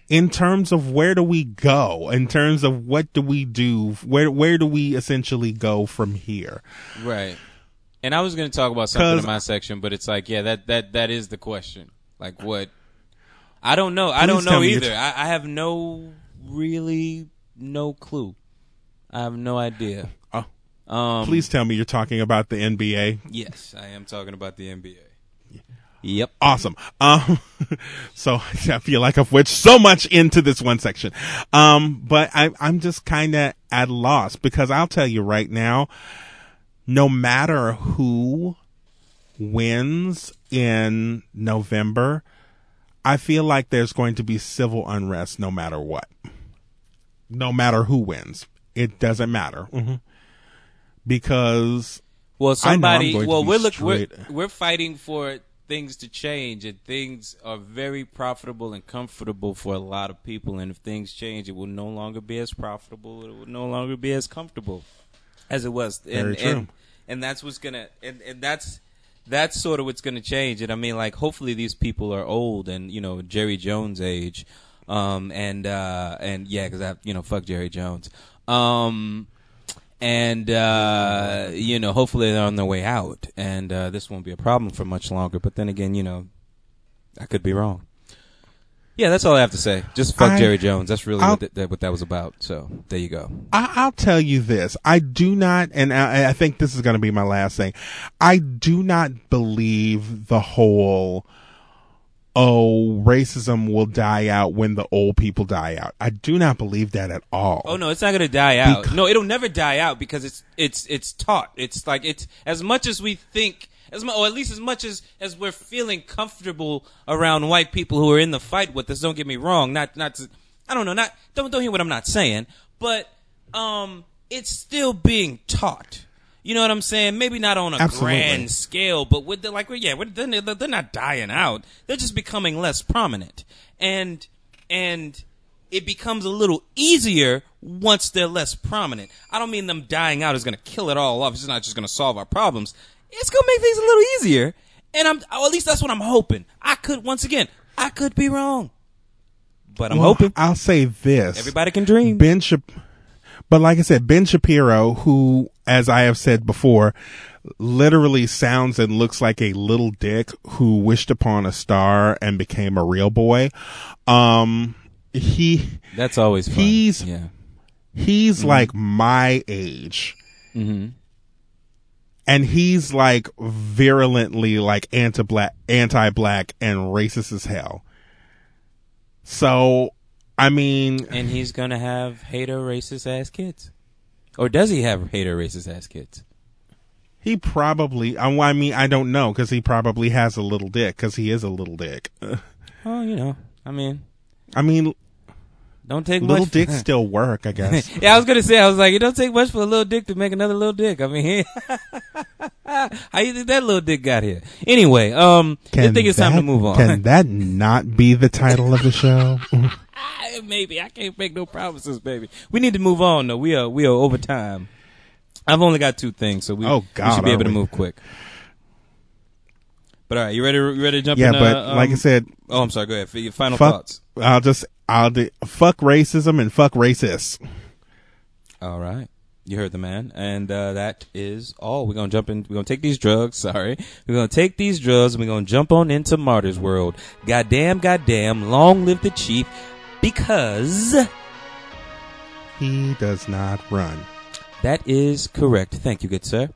in terms of where do we go? In terms of what do we do? Where where do we essentially go from here? Right. And I was going to talk about something in my section, but it's like, yeah, that that that is the question. Like, what? I don't know. I don't know either. I have no really no clue. I have no idea. [laughs] Oh, Um, please tell me you're talking about the NBA. Yes, I am talking about the NBA. Yep. Awesome. Um, [laughs] so [laughs] I feel like I've wedged so much into this one section. Um, but I, I'm just kind of at a loss because I'll tell you right now, no matter who wins in November, I feel like there's going to be civil unrest no matter what. No matter who wins. It doesn't matter. Mhm. Because Well, I know I'm somebody. going to Well, be we're look we're, we're fighting for things to change, and things are very profitable and comfortable for a lot of people. And if things change, it will no longer be as profitable. It will no longer be as comfortable as it was. And, Very true. And, and that's what's gonna. And, and that's that's sort of what's gonna change. And I mean, like, hopefully these people are old and you know Jerry Jones age. Um and uh and yeah, because I you know fuck Jerry Jones. Um and uh, you know, hopefully they're on their way out, and uh, this won't be a problem for much longer. But then again, you know, I could be wrong. Yeah, that's all I have to say. Just fuck I- Jerry Jones. That's really what, th- that, what that was about. So there you go. I, I'll tell you this. I do not, and I, I think this is going to be my last thing. I do not believe the whole, oh, racism will die out when the old people die out. I do not believe that at all. Oh no, it's not gonna die out. Because- no, it'll never die out because it's it's it's taught. It's like it's as much as we think, as mu- or at least as much as as we're feeling comfortable around white people who are in the fight with us. Don't get me wrong. Not not to, I don't know. Not don't don't hear what I'm not saying. But um, it's still being taught. You know what I'm saying? Maybe not on a Absolutely. grand scale, but with the like, yeah, we're, they're, they're not dying out. They're just becoming less prominent, and and it becomes a little easier once they're less prominent. I don't mean them dying out is going to kill it all off. It's not just going to solve our problems. It's going to make things a little easier, and I'm or at least that's what I'm hoping. I could once again, I could be wrong, but I'm Well, hoping I'll say this. everybody can dream. Ben Shap- but like I said, Ben Shapiro, who, as I have said before, literally sounds and looks like a little dick who wished upon a star and became a real boy. Um, he, That's always fun. He's- yeah. he's like my age. Mm-hmm. And he's like virulently like anti-black, anti-black and racist as hell. So, I mean, And he's gonna have hater racist ass kids. Or does he have hater racist ass kids? He probably. I mean, I don't know because he probably has a little dick because he is a little dick. [laughs] Oh, you know. I mean, I mean, don't take little much. dicks still [laughs] work. I guess. [laughs] yeah, I was gonna say, I was like, it don't take much for a little dick to make another little dick. I mean, [laughs] how you think that little dick got here? Anyway, um, I think it's time to move on. Can that not be the title of the show? Maybe I can't make no promises, baby. We need to move on though. We are we are over time. I've only got two things, so we, Oh, we God, should be able to move quick. But all right, you ready? You ready to jump in? yeah, in? but uh, like I um, said, oh, I'm sorry. Go ahead. For your final fuck. thoughts. I'll just I'll do fuck racism and fuck racists. All right. You heard the man, and uh, that is all. We're gonna jump in. We're gonna take these drugs. [laughs] Sorry, we're gonna take these drugs, and we're gonna jump on into Martyrs World. Goddamn, goddamn! Long live the chief, because He does not run. that is correct. Thank you, good sir.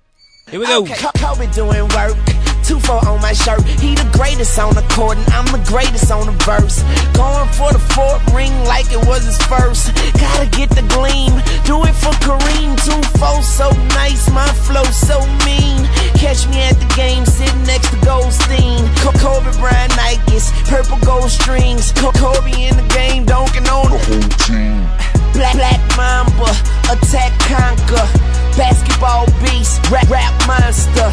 Here we go. Okay, Co- Kobe doing work. Two four on my shirt. He the greatest on the court, and I'm the greatest on the verse. Going for the fourth ring like it was his first. Gotta get the gleam. Do it for Kareem. Two four so nice, my flow so mean. Catch me at the game, sitting next to Goldstein. Co- Kobe Bryant Nikes, purple gold strings. Co- Kobe in the game, dunking on the whole team. Black, black Mamba, attack conquer. Basketball beast, rap, rap monster.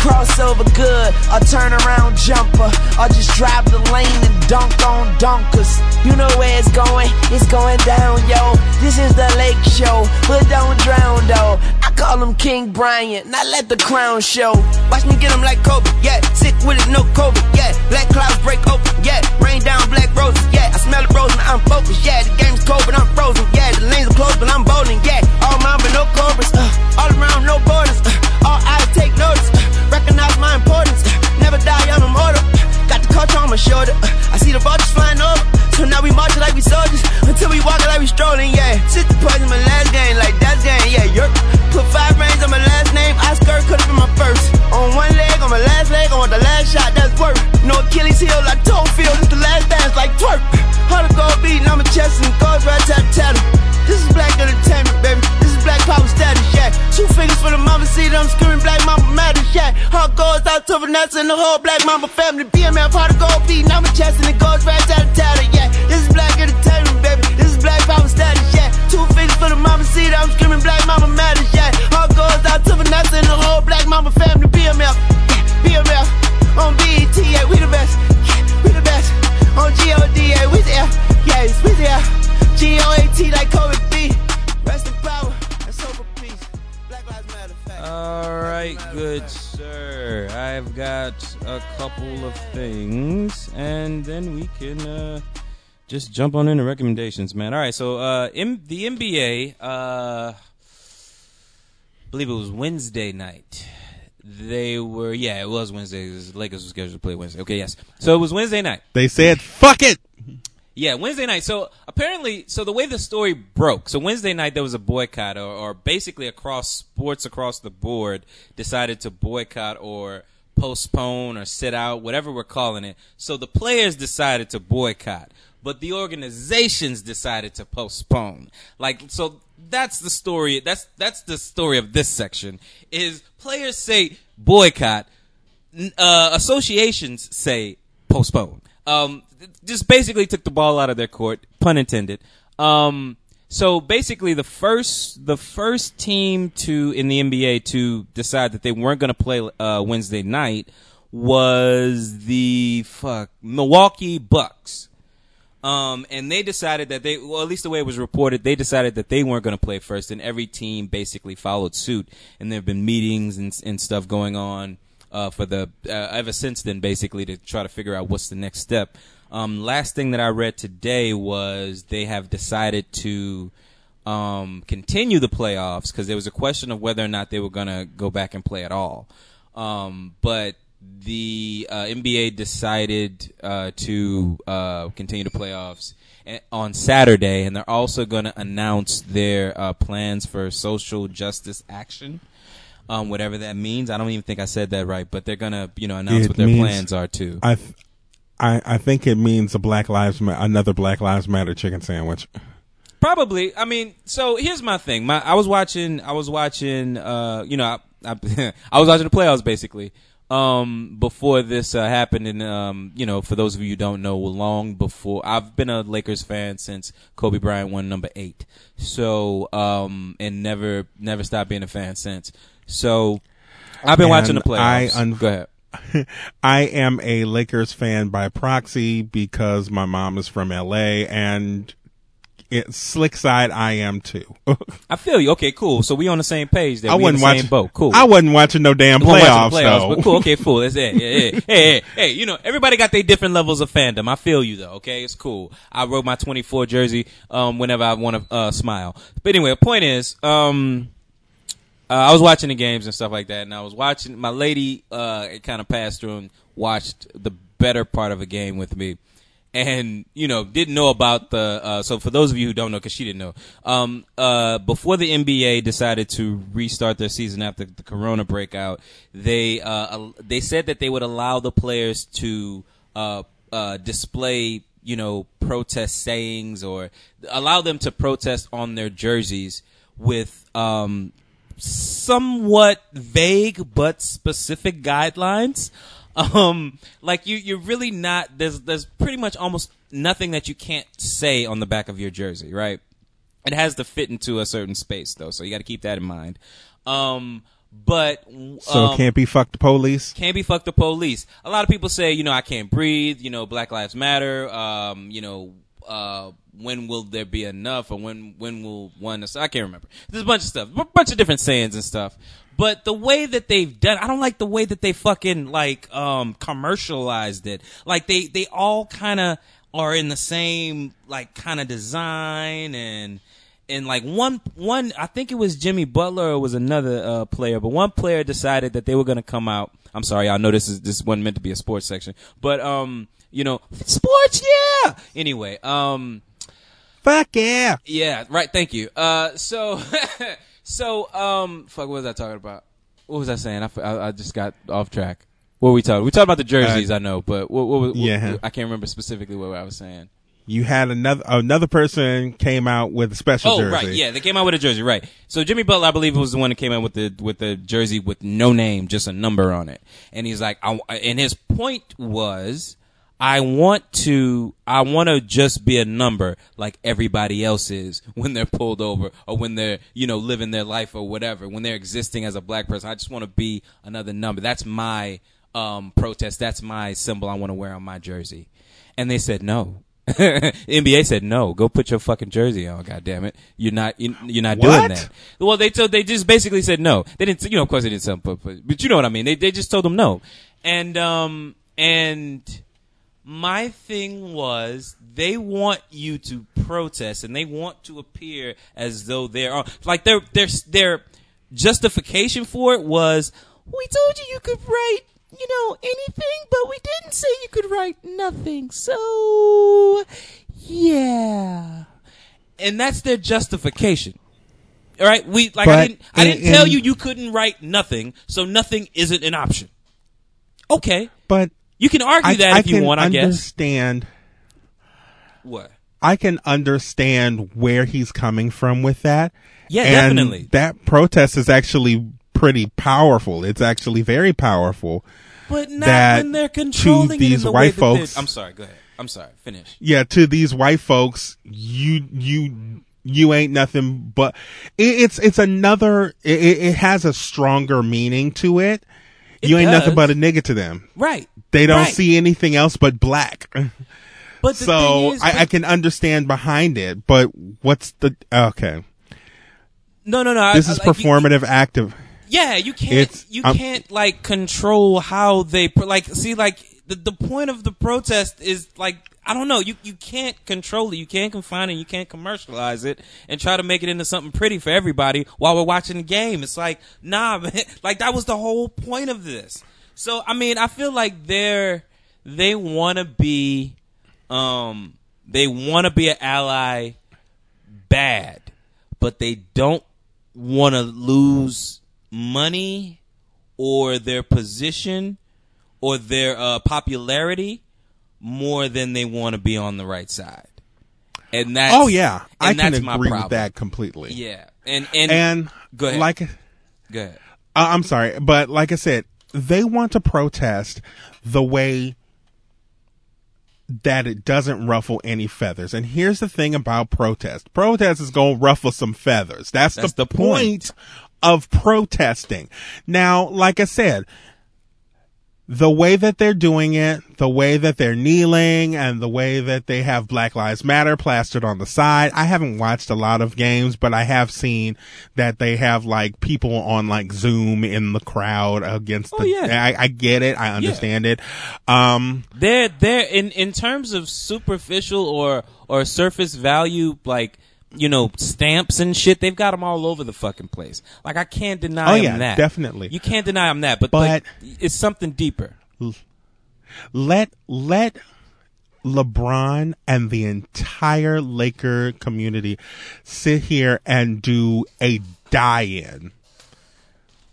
Crossover good, a turnaround jumper. Or just drive the lane and dunk on dunkers. You know where it's going, it's going down, yo. This is the lake show, but don't drown, though. I call him King Bryant, not let the crown show. Watch me get him like Kobe, yeah. Sick with it, no COVID, yeah. Black clouds break open, yeah. Rain down black roses, yeah. I smell the rose and I'm focused, yeah. The game's cold, but I'm frozen, yeah. The lanes are closed, but I'm bowling, yeah. All mine, but no cobras, uh. All around, no borders, uh. All eyes take notice, uh. Recognize my importance, uh. Never die, I'm immortal. Got the culture on my shoulder. I see the vultures flying over. So now we marching like we soldiers, until we walking like we strolling, yeah. Sister poison my last game, like that's game, yeah. Yerp. Put five rings on my last name, Oscar could've been my first. On one leg, on my last leg, on the last shot, that's work. No Achilles heel, like toe field, it's the last dance, like twerk. Hundred gold beating on my chest and goes right tap tap. This is black entertainment, baby. This is black power status, yeah. Two fingers for the mama, see them screaming black mama matters, yeah. Heart goes out to Vanessa and the whole black mama family. BML part of gold beating on my chest just jump on into recommendations, man. All right, so uh, M- the NBA, uh, I believe it was Wednesday night. They were, yeah, it was Wednesday. The Lakers were scheduled to play Wednesday. Okay, yes. So it was Wednesday night. They said, fuck it! Yeah, Wednesday night. So apparently, so the way the story broke, so Wednesday night there was a boycott, or, or basically across sports across the board decided to boycott or postpone or sit out, whatever we're calling it. So the players decided to boycott, but the organizations decided to postpone. Like, so that's the story. That's that's the story of this section. Is players say boycott, uh, associations say postpone. Um, just basically took the ball out of their court, pun intended. Um, so basically, the first the first team to in the NBA to decide that they weren't going to play uh, Wednesday night was the fuck Milwaukee Bucks. Um, and they decided that they, well, at least the way it was reported, they decided that they weren't going to play first, and every team basically followed suit. And there have been meetings and, and stuff going on uh, for the uh, ever since then, basically to try to figure out what's the next step. Um, last thing that I read today was they have decided to um, continue the playoffs because there was a question of whether or not they were going to go back and play at all. Um, but the uh, NBA decided uh, to uh, continue the playoffs on Saturday, and they're also going to announce their uh, plans for social justice action. Um, whatever that means, I don't even think I said that right, but they're gonna, you know, announce It what their plans are too. I, th- I, I think it means a Black Lives Ma- another Black Lives Matter chicken sandwich. Probably. I mean, so here's my thing. My I was watching. I was watching. Uh, you know, I, I, [laughs] I was watching the playoffs basically. Um, before this uh, happened, and um, you know, for those of you who don't know, long before I've been a Lakers fan since Kobe Bryant won number eight. So, um, and never never stopped being a fan since. So, I've been watching the And I playoffs. un- Go ahead. [laughs] I am a Lakers fan by proxy because my mom is from LA and it, slick side I am too. [laughs] I feel you. Okay, cool. So we on the same page. There. I we wasn't the watching same boat. Cool. I wasn't watching no damn We won't watch playoffs, playoffs, though. but cool. Okay, [laughs] cool. That's it. Yeah, yeah. hey, hey, hey, you know, everybody got their different levels of fandom. I feel you though. Okay, it's cool. I wrote my 24 jersey um, whenever I want to uh, smile. But anyway, the point is, um, uh, I was watching the games and stuff like that, and I was watching. My lady uh, kind of passed through and watched the better part of a game with me, and you know didn't know about the. Uh, so for those of you who don't know, because she didn't know, um, uh, before the NBA decided to restart their season after the Corona breakout, they uh, they said that they would allow the players to uh, uh, display you know protest sayings or allow them to protest on their jerseys with um, somewhat vague but specific guidelines. [laughs] Um, like you, you're really not. There's there's pretty much almost nothing that you can't say on the back of your jersey, right? It has to fit into a certain space though, so you got to keep that in mind. Um, but So um, can't be fuck the police. can't be fuck the police. A lot of people say, you know, I can't breathe. You know, Black Lives Matter. Um, you know, uh, when will there be enough, or when when will one? I can't remember. There's a bunch of stuff, a bunch of different sayings and stuff. But the way that they've done, I don't like the way that they fucking like um commercialized it. Like they they all kind of are in the same like kind of design and and like one one I think it was Jimmy Butler or was another uh, player, but one player decided that they were going to come out. I'm sorry, I know this is this wasn't meant to be a sports section, but um, you know, sports, yeah. Anyway, um, Fuck yeah. yeah, right. Thank you. Uh, so [laughs] so um, fuck, what was I talking about? What was I saying? I I just got off track. What were we talking? We talked about the jerseys, I know, but what, what, what, Yeah. I can't remember specifically what I was saying. You had another another person came out with a special Oh, jersey. right, yeah, they came out with a jersey, right? So Jimmy Butler, I believe, was the one that came out with the with the jersey with no name, just a number on it, and he's like, I, and his point was, I want to, I want to just be a number like everybody else is [laughs] when they're pulled over or when they're, you know, living their life or whatever, when they're existing as a black person. I just want to be another number. That's my um, protest. That's my symbol. I want to wear on my jersey, and they said no. [laughs] NBA said no. Go put your fucking jersey on. God damn it, you're not you, you're not doing What? that. Well, they told they just basically said no. They didn't. You know, of course they didn't. Some, but, but but you know what I mean. They they just told them no. And um and my thing was they want you to protest and they want to appear as though they're like their their their justification for it was we told you you could write you know anything but we didn't say you could write nothing so yeah. And that's their justification. All right? We like i didn't i didn't tell you you couldn't write nothing so nothing isn't an option. Okay. But you can argue I, that I if you want, I guess. understand. What? I can understand where he's coming from with that. Yeah, And definitely. That protest is actually pretty powerful. It's actually very powerful. But not that when they're to controlling in these the white folks- I'm sorry. Go ahead. I'm sorry. Finish. Yeah, to these white folks, you you you ain't nothing but it, it's it's another. It it has a stronger meaning to it. It you ain't nothing but a nigga to them. Right. They don't Right. see anything else but black. [laughs] But the so thing is, I, I can understand behind it, but what's the okay? no, no, no. This I- is like, you- performative active. Yeah, you can't. It's- you I'm- can't like control how they like. See, like the the point of the protest is like I don't know. You you can't control it. You can't confine it. You can't commercialize it and try to make it into something pretty for everybody while we're watching the game. It's like nah, [laughs] man. Like that was the whole point of this. So I mean, I feel like they're they want to be um they want to be an ally bad, but they don't want to lose money or their position or their uh, popularity more than they want to be on the right side. And that's Oh yeah, I can that's my agree problem. with that completely. Yeah, and and, And Go ahead. like, go ahead. I'm sorry, but like I said, they want to protest the way that it doesn't ruffle any feathers. And here's the thing about protest: protest is going to ruffle some feathers. That's, That's the, the point. point of protesting. Now, like I said, the way that they're doing it, the way that they're kneeling, and the way that they have Black Lives Matter plastered on the side. I haven't watched a lot of games, but I have seen that they have like people on like Zoom in the crowd against Oh, the. yeah. I, I get it. I understand it. Um, They're they're in in terms of superficial or or surface value like you know, stamps and shit. They've got them all over the fucking place. Like I can't deny Oh, yeah, that. definitely. You can't deny him that. But, But- like, it's something deeper. let let LeBron and the entire Laker community sit here and do a die-in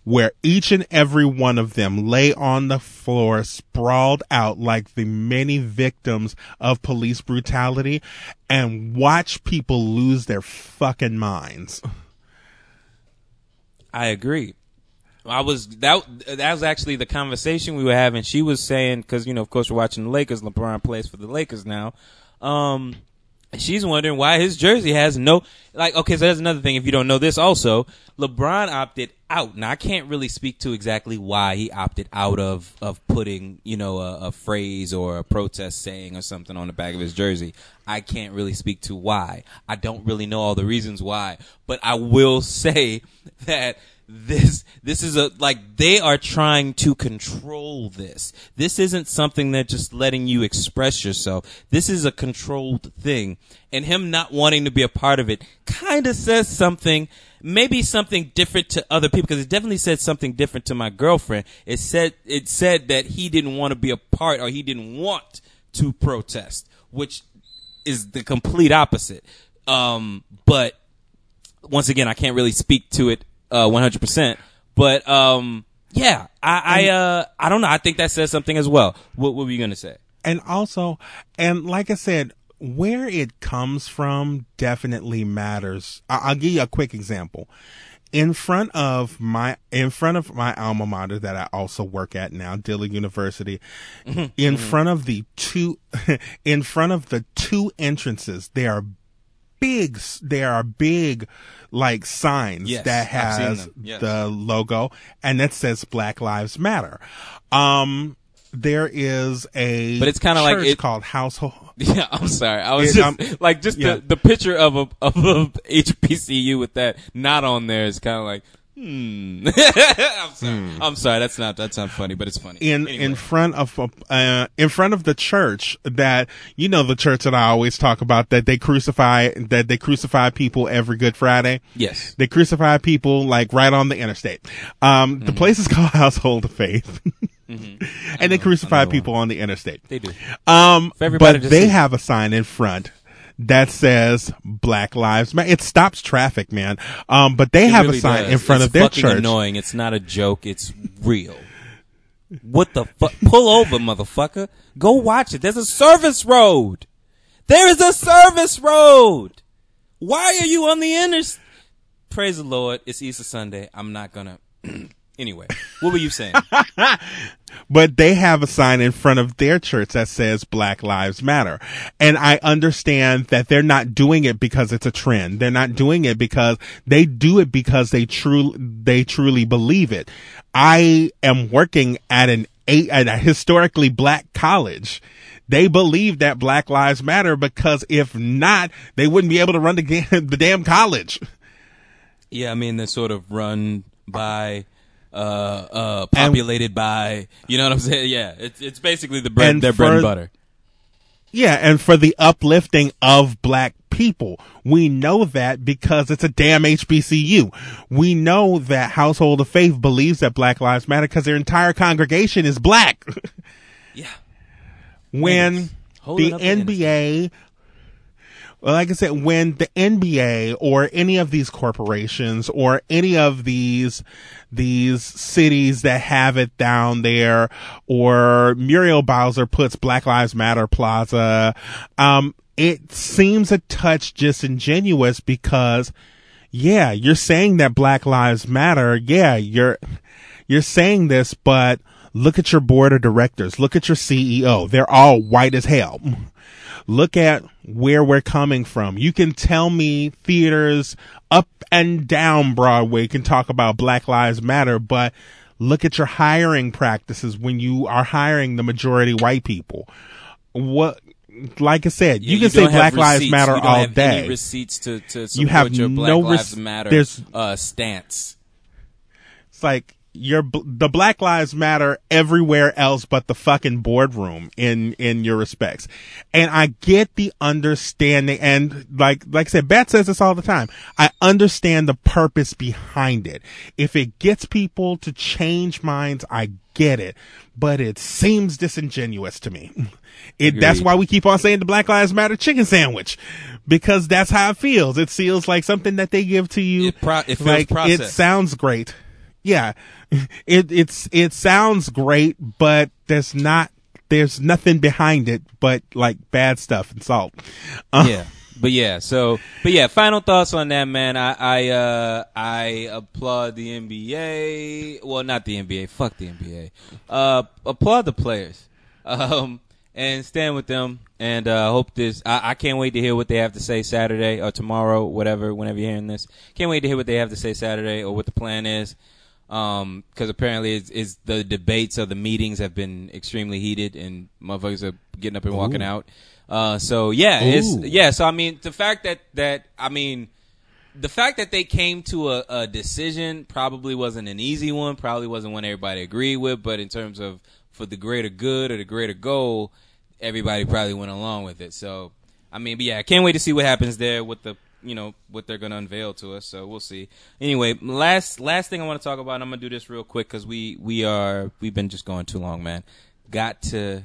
where each and every one of them lay on the floor sprawled out like the many victims of police brutality and watch people lose their fucking minds. I agree. I was that that was actually the conversation we were having. She was saying because you know, of course, we're watching the Lakers. LeBron plays for the Lakers now. Um, she's wondering why his jersey has no like. Okay, so that's another thing. If you don't know this, also LeBron opted out. Now I can't really speak to exactly why he opted out of of putting you know a, a phrase or a protest saying or something on the back of his jersey. I can't really speak to why. I don't really know all the reasons why, but I will [laughs] say that this this is a like they are trying to control this. This isn't something they're just letting you express yourself. This is a controlled thing. And him not wanting to be a part of it kind of says something maybe something different to other people because it definitely said something different to my girlfriend. It said it said that he didn't want to be a part or he didn't want to protest, which is the complete opposite. Um, but once again, I can't really speak to it uh 100%. But um, yeah, I I uh I don't know. I think that says something as well. What, what were you gonna say? and also and like i said where it comes from definitely matters I- i'll give you a quick example in front of my in front of my alma mater that i also work at now dillard university in front of the two [laughs] in front of the two entrances there are big there are big like signs Yes, that has. Yes. the logo and that says black lives matter um there is a But it's kinda like it's called household [laughs] Yeah, I'm sorry. I was It, just um, like just yeah. the, the picture of a of a [laughs] HBCU with that not on there is kind of like hmm. [laughs] I'm sorry. I'm sorry. That's not that's not funny, but it's funny. in Anyway. in front of uh, in front of the church that you know the church that I always talk about that they crucify that they crucify people every Good Friday. yes. They crucify people like right on the interstate. Um, The place is [laughs] called Household of Faith, and they crucify people on the interstate. They do. Um, but they have a sign in front that says Black Lives Matter. It stops traffic, man. Um, but they It have really a sign does. in front It's of their fucking church. Annoying. It's not a joke. It's real. What the fuck? Pull over, motherfucker. Go watch it. There's a service road. There is a service road. Why are you on the interstate? Praise the Lord. It's Easter Sunday. I'm not gonna. [clears throat] anyway, what were you saying? [laughs] but they have a sign in front of their church that says Black Lives Matter. And I understand that they're not doing it because it's a trend. They're not doing it because they do it because they truly, they truly believe it. I am working at an eight, at a historically black college. They believe that Black Lives Matter because if not, they wouldn't be able to run the, [laughs] the damn college. yeah, I mean they're sort of run by. Uh, uh, populated by, you know what I'm saying? Yeah, it's it's basically the bread, And their bread and butter. Yeah, and for the uplifting of black people. We know that because it's a damn HBCU. We know that Household of Faith believes that Black Lives Matter because their entire congregation is black. [laughs] Yeah, when the up the industry. NBA, well, like I said, when the NBA or any of these corporations or any of these these cities that have it down there, or Muriel Bowser puts Black Lives Matter Plaza, um, it seems a touch disingenuous because, yeah, you're saying that Black Lives Matter. Yeah, you're you're saying this, but look at your board of directors. Look at your CEO. They're all white as hell. Look at where we're coming from. You can tell me theaters up and down Broadway can talk about Black Lives Matter, but look at your hiring practices when you are hiring the majority white people. What, like I said, Yeah, you can say don't Black Lives receipts. Matter You all have day. Receipts to to support You have your Black no Lives rec- Matter uh, stance. It's like your bl- the Black Lives Matter everywhere else but the fucking boardroom in in your respects. And I get the understanding and like like I said, Bat says this all the time. I understand the purpose behind it. If it gets people to change minds, I get it. But it seems disingenuous to me. It that's why we keep on saying the Black Lives Matter chicken sandwich. Because that's how it feels. It feels like something that they give to you. It pro- it feels like it sounds great. Yeah. [laughs] It it's it sounds great, but there's not there's nothing behind it but like bad stuff and salt. [laughs] Yeah. But yeah, so but yeah, final thoughts on that, man. I I uh I applaud the NBA. Well, not the NBA. Fuck the NBA. Uh, applaud the players. [laughs] Um, and stand with them. And uh, hope this. I, I can't wait to hear what they have to say Saturday or tomorrow, whatever. Whenever you're hearing this, can't wait to hear what they have to say Saturday or what the plan is. Um, because apparently it's, it's the debates or the meetings have been extremely heated, and motherfuckers are getting up and walking out. Uh, so yeah, it's yeah. So I mean, the fact that that I mean, the fact that they came to a, a decision probably wasn't an easy one. Probably wasn't one everybody agreed with. But in terms of for the greater good or the greater goal, everybody probably went along with it. So I mean, but yeah, I can't wait to see what happens there with the you know what they're going to unveil to us. So we'll see. Anyway, last last thing I want to talk about. and I'm gonna do this real quick because we we are we've been just going too long, man. Got to.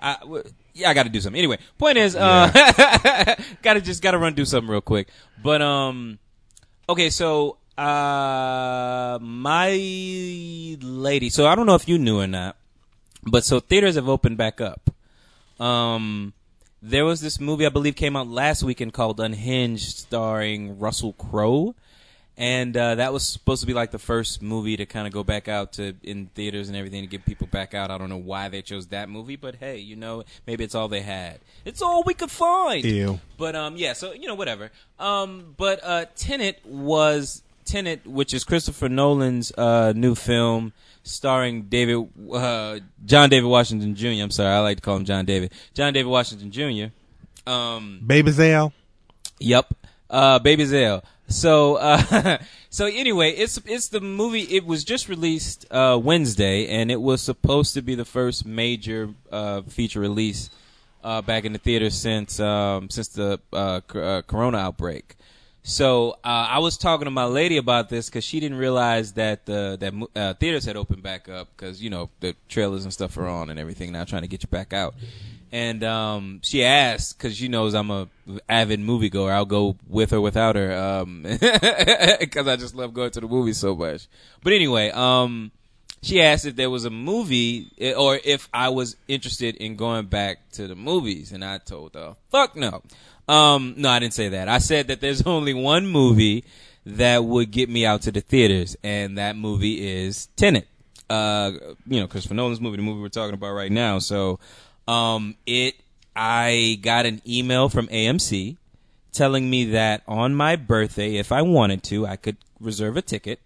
I, w- yeah, I got to do something. Anyway, point is, uh, [laughs] got to just got to run do something real quick. But um, okay, so uh, my lady. So I don't know if you knew or not, but so theaters have opened back up. Um, there was this movie I believe came out last weekend called Unhinged, starring Russell Crowe, and uh, that was supposed to be like the first movie to kind of go back out to in theaters and everything to get people back out. I don't know why they chose that movie, but hey, you know, maybe it's all they had. It's all we could find. Ew. But um, yeah, so you know, whatever. Um, but uh, Tenet was Tenet, which is Christopher Nolan's uh new film starring David uh John David Washington Jr. I'm sorry, I like to call him John David. John David Washington Jr. Um, Baby Zale. Yep. Uh, Baby Zale. So, uh, [laughs] so anyway, it's it's the movie. It was just released uh, Wednesday, and it was supposed to be the first major uh, feature release uh, back in the theater since um, since the uh, uh, Corona outbreak. So uh, I was talking to my lady about this because she didn't realize that the that uh, theaters had opened back up because you know the trailers and stuff are on and everything now, trying to get you back out. And um, she asked because she knows I'm a avid moviegoer. I'll go with or without her [laughs] because I just love going to the movies so much. But anyway, um, she asked if there was a movie eh, or if I was interested in going back to the movies, and I told her, "Fuck no." Um, no, I didn't say that. I said that there's [laughs] only one movie that would get me out to the theaters, and that movie is Tenet. Uh, you know, Christopher Nolan's movie, the movie we're talking about right now. So, um, it, I got an email from AMC telling me that on my birthday, if I wanted to, I could reserve a ticket.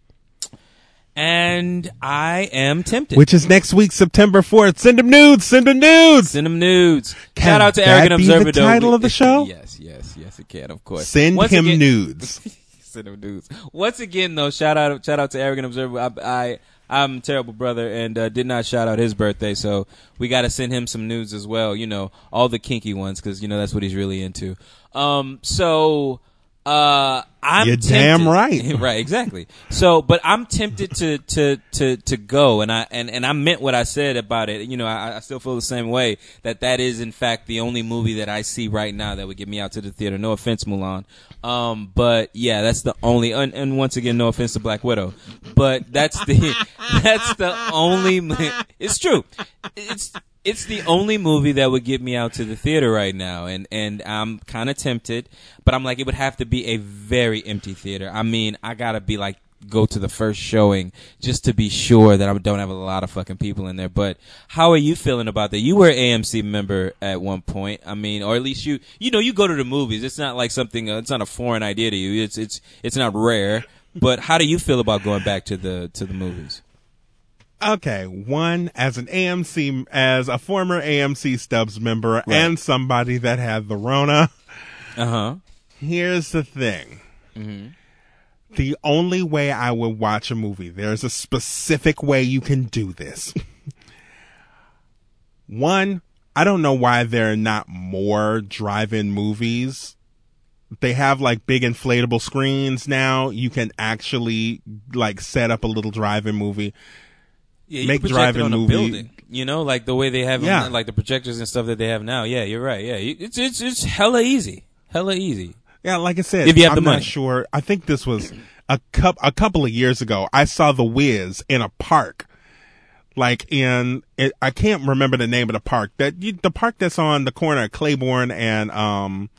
And I am tempted. Which is next week, September 4th. Send them nudes. Send them nudes. Send them nudes. Can Shout out to Arrogant be the Observer. though. title of the [laughs] show? yes, yes, yes, it can, of course. Send Once him again- nudes. [laughs] Send him nudes. Once again, though, shout out, shout out to Arrogant Observer. I, I I'm a terrible brother and uh, did not shout out his birthday, so we got to send him some nudes as well. You know, all the kinky ones because you know that's what he's really into. Um, so. Uh, I'm You're tempted- damn right. [laughs] right, exactly. So, but I'm tempted to to to to go, and I and and I meant what I said about it. You know, I, I still feel the same way that that is in fact the only movie that I see right now that would get me out to the theater. No offense, Mulan, um, but yeah, that's the only. And, and once again, no offense to Black Widow, but that's the [laughs] that's the only. [laughs] It's true. It's it's the only movie that would get me out to the theater right now, and and I'm kind of tempted, but I'm like, it would have to be a very empty theater. I mean, I gotta be like go to the first showing just to be sure that I don't have a lot of fucking people in there. But how are you feeling about that? You were an AMC member at one point. I mean, or at least you you know you go to the movies. It's not like something. Uh, it's not a foreign idea to you. It's it's it's not rare. But how do you feel about going back to the to the movies? Okay, one as an AMC, as a former AMC Stubs member and somebody that had the Rona. Uh huh. Here's the thing. the only way I would watch a movie, there's a specific way you can do this. [laughs] One, I don't know why there are not more drive-in movies. They have like big inflatable screens now. You can actually like set up a little drive-in movie. Yeah, you Make can project it drive-in on movie- building. You know, like the way they have, Yeah. like the projectors and stuff that they have now. Yeah, you're right. Yeah, it's it's it's hella easy, hella easy. Yeah, like I said, If you have I'm the not money. sure. I think this was a cup a couple of years ago. I saw The Wiz in a park, like in it, I can't remember the name of the park. That you, the park that's on the corner of Claiborne and um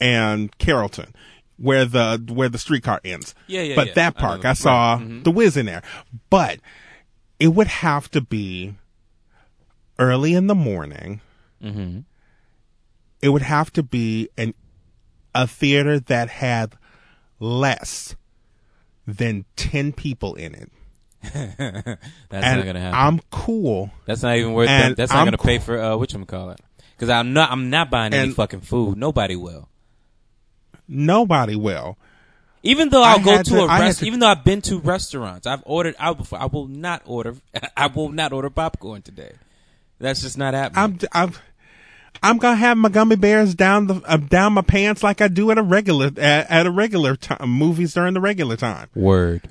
and Carrollton, where the where the streetcar ends. Yeah, yeah, But yeah. that park, the- I, saw right. Mhm. The Wiz in there, but it would have to be early in the morning. Mm-hmm. It would have to be an a theater that had less than 10 people in it. [laughs] That's and not gonna happen. I'm cool. that's not even worth. and That. That's not I'm gonna pay for uh, which call it. Because I'm not. I'm not buying any fucking food. Nobody will. Nobody will. Even though I'll I go had to, to- a I had rest, to- even though I've been to restaurants, I've ordered out before. I will not order. [laughs] I will not order popcorn today. That's just not happening. I'm I'm I'm gonna have my gummy bears down the uh, down my pants like I do at a regular at, at a regular time movies during the regular time. Word.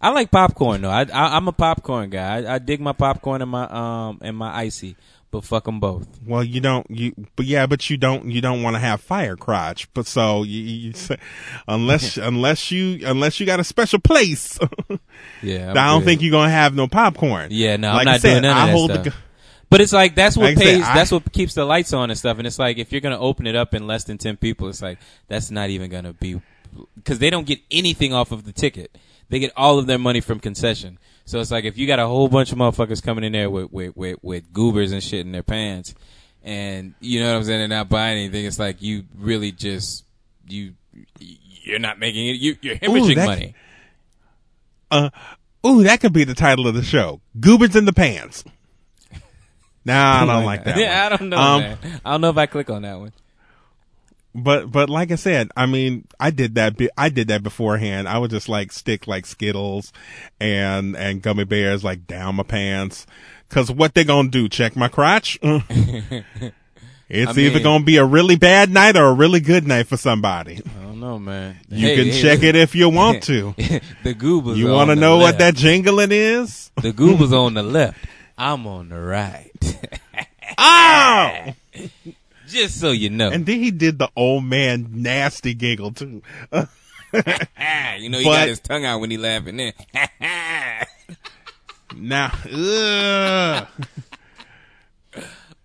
I like popcorn though. I, I I'm a popcorn guy. I, I dig my popcorn and my um and my icy, but fuck them both. Well, you don't you but yeah, but you don't you don't want to have fire crotch. But so you, you say, unless [laughs] unless you unless you got a special place, [laughs] Yeah, I don't think you're gonna have no popcorn. Yeah, no, like I'm not I said, doing none of I that hold stuff. the. But it's like that's what Like I said, pays. I- that's what keeps the lights on and stuff. And it's like if you're gonna open it up in less than ten people, it's like that's not even gonna be because they don't get anything off of the ticket. They get all of their money from concession. So it's like if you got a whole bunch of motherfuckers coming in there with with with, with goobers and shit in their pants, and you know what I'm saying, they're not buying anything. It's like you really just you you're not making it. You, you're hemorrhaging that- money. Uh, ooh, that could be the title of the show. Goobers in the pants. Nah, I don't like that. [laughs] Yeah. I don't know. Um. I don't know if I click on that one. But but like I said, I mean, I did that. Be- I did that beforehand. I would just like stick like Skittles and and gummy bears like down my pants. Cause what they gonna do? Check my crotch? [laughs] it's I either mean- gonna be a really bad night or a really good night for somebody. I don't know, man. You Hey, can hey, check it if you want [laughs] to. the goobers. You want to know what that jingling is? The goobers on the left. I'm on the right. Oh! [laughs] Just so you know. And then he did the old man nasty giggle too. [laughs] You know, he But- got his tongue out when he laughing. Then [laughs] Now.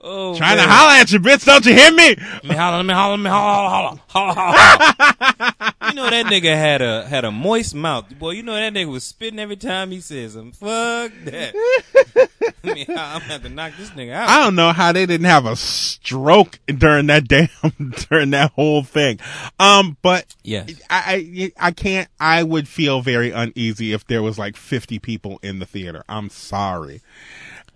Oh, trying to holler at you, bitch. Don't you hear me? Let me holler, let me holler, let me holler, holler, holler, holler, holler. [laughs] you know that nigga had a had a moist mouth. Boy, you know that nigga was spitting every time he said something. Fuck that. [laughs] I mean, I'm gonna have to knock this nigga out. I don't know how they didn't have a stroke during that [laughs] damn during that whole thing. Um, but yes. I, I I can't. I would feel very uneasy if there was like fifty people in the theater. I'm sorry.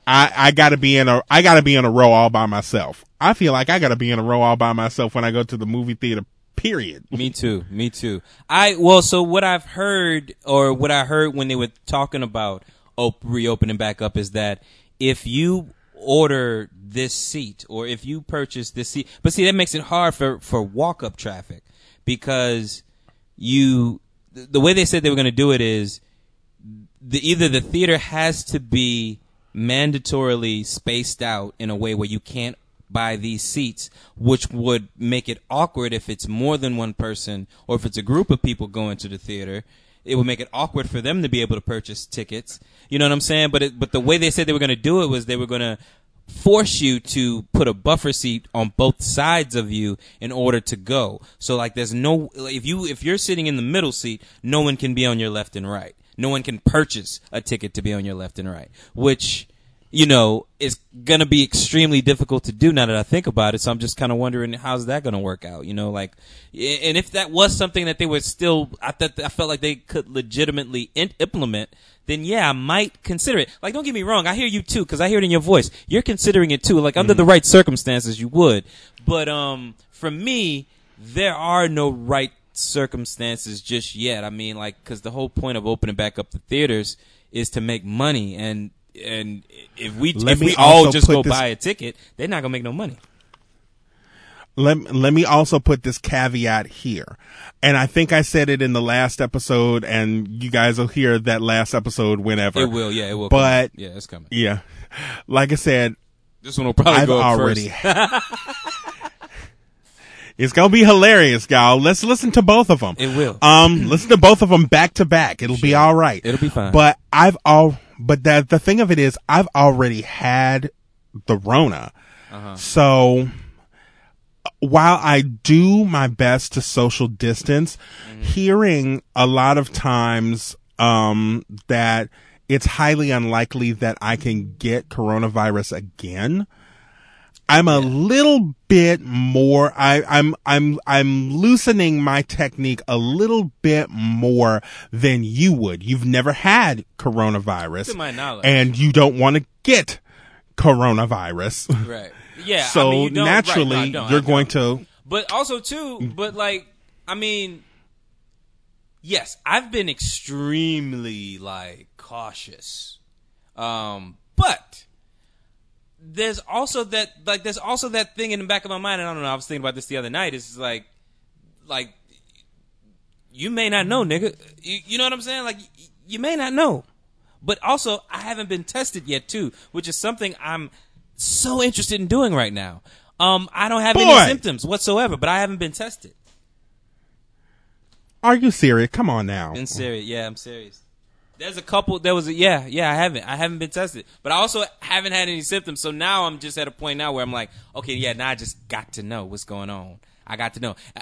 I I gotta be in a I gotta be in a row all by myself. I feel like I gotta be in a row all by myself when I go to the movie theater. Period. Me too. Me too. I well, so what I've heard, or what I heard when they were talking about op- reopening back up, is that if you order this seat, or if you purchase this seat, but see that makes it hard for for walk up traffic because you the way they said they were going to do it is the either the theater has to be mandatorily spaced out in a way where you can't buy these seats, which would make it awkward if it's more than one person or if it's a group of people going to the theater. It would make it awkward for them to be able to purchase tickets. You know what I'm saying? But it, but the way they said they were going to do it was they were going to force you to put a buffer seat on both sides of you in order to go. So like there's no if you if you're sitting in the middle seat, no one can be on your left and right. No one can purchase a ticket to be on your left and right, which you know is going to be extremely difficult to do now that I think about it. So I'm just kind of wondering how's that going to work out, you know, like and if that was something that they were still I thought I felt like they could legitimately in- implement then yeah, I might consider it. Like, don't get me wrong, I hear you too, because I hear it in your voice. You're considering it too. Like, under the right circumstances, you would. But um, for me, there are no right circumstances just yet. I mean, like, because the whole point of opening back up the theaters is to make money, and and if we Let if we all just go this- buy a ticket, they're not gonna make no money. let let me also put this caveat here. And I think I said it in the last episode and you guys will hear that last episode whenever. It will, yeah, it will. But- come. yeah, it's coming. Yeah. Like I said, This one will probably I've go already first. [laughs] It's going to be hilarious, y'all. Let's listen to both of them. It will. Um listen to both of them back to back. It'll be all right. It'll be fine. But I've all but the the thing of it is I've already had the Rona. Uh-huh. So while I do my best to social distance, Mm-hmm. hearing a lot of times um, that it's highly unlikely that I can get coronavirus again. I'm a little bit more I, I'm I'm I'm loosening my technique a little bit more than you would. You've never had coronavirus. To my knowledge. And you don't want to get coronavirus. right. Yeah. So I mean, you don't- right, naturally, no, I don't, I you're going to. But also too, but like, I mean, yes, I've been extremely like cautious. Um, but there's also that like there's also that thing in the back of my mind, and I don't know. I was thinking about this the other night. Is like, like you may not know, nigga. You, you know what I'm saying? Like you may not know. But also, I haven't been tested yet too, which is something I'm so interested in doing right now. Um, I don't have Boy. any symptoms whatsoever, but I haven't been tested. Are you serious? Come on now. In serious, yeah, I'm serious. There's a couple. There was a yeah, yeah. I haven't. I haven't been tested, but I also haven't had any symptoms. So now I'm just at a point now where I'm like, okay, yeah. Now I just got to know what's going on. I got to know. I,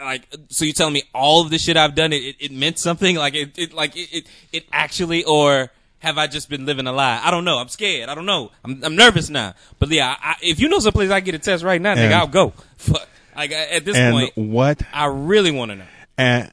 I- like, so you're telling me all of the shit I've done, it, it, it meant something? Like it, it like it, it, it actually, or have I just been living a lie? I don't know. I'm scared. I don't know. I'm, I'm nervous now. But yeah, I, if you know someplace I get a test right now, nigga, I'll go. Fuck. [laughs] Like at this and point, what I really want to know. and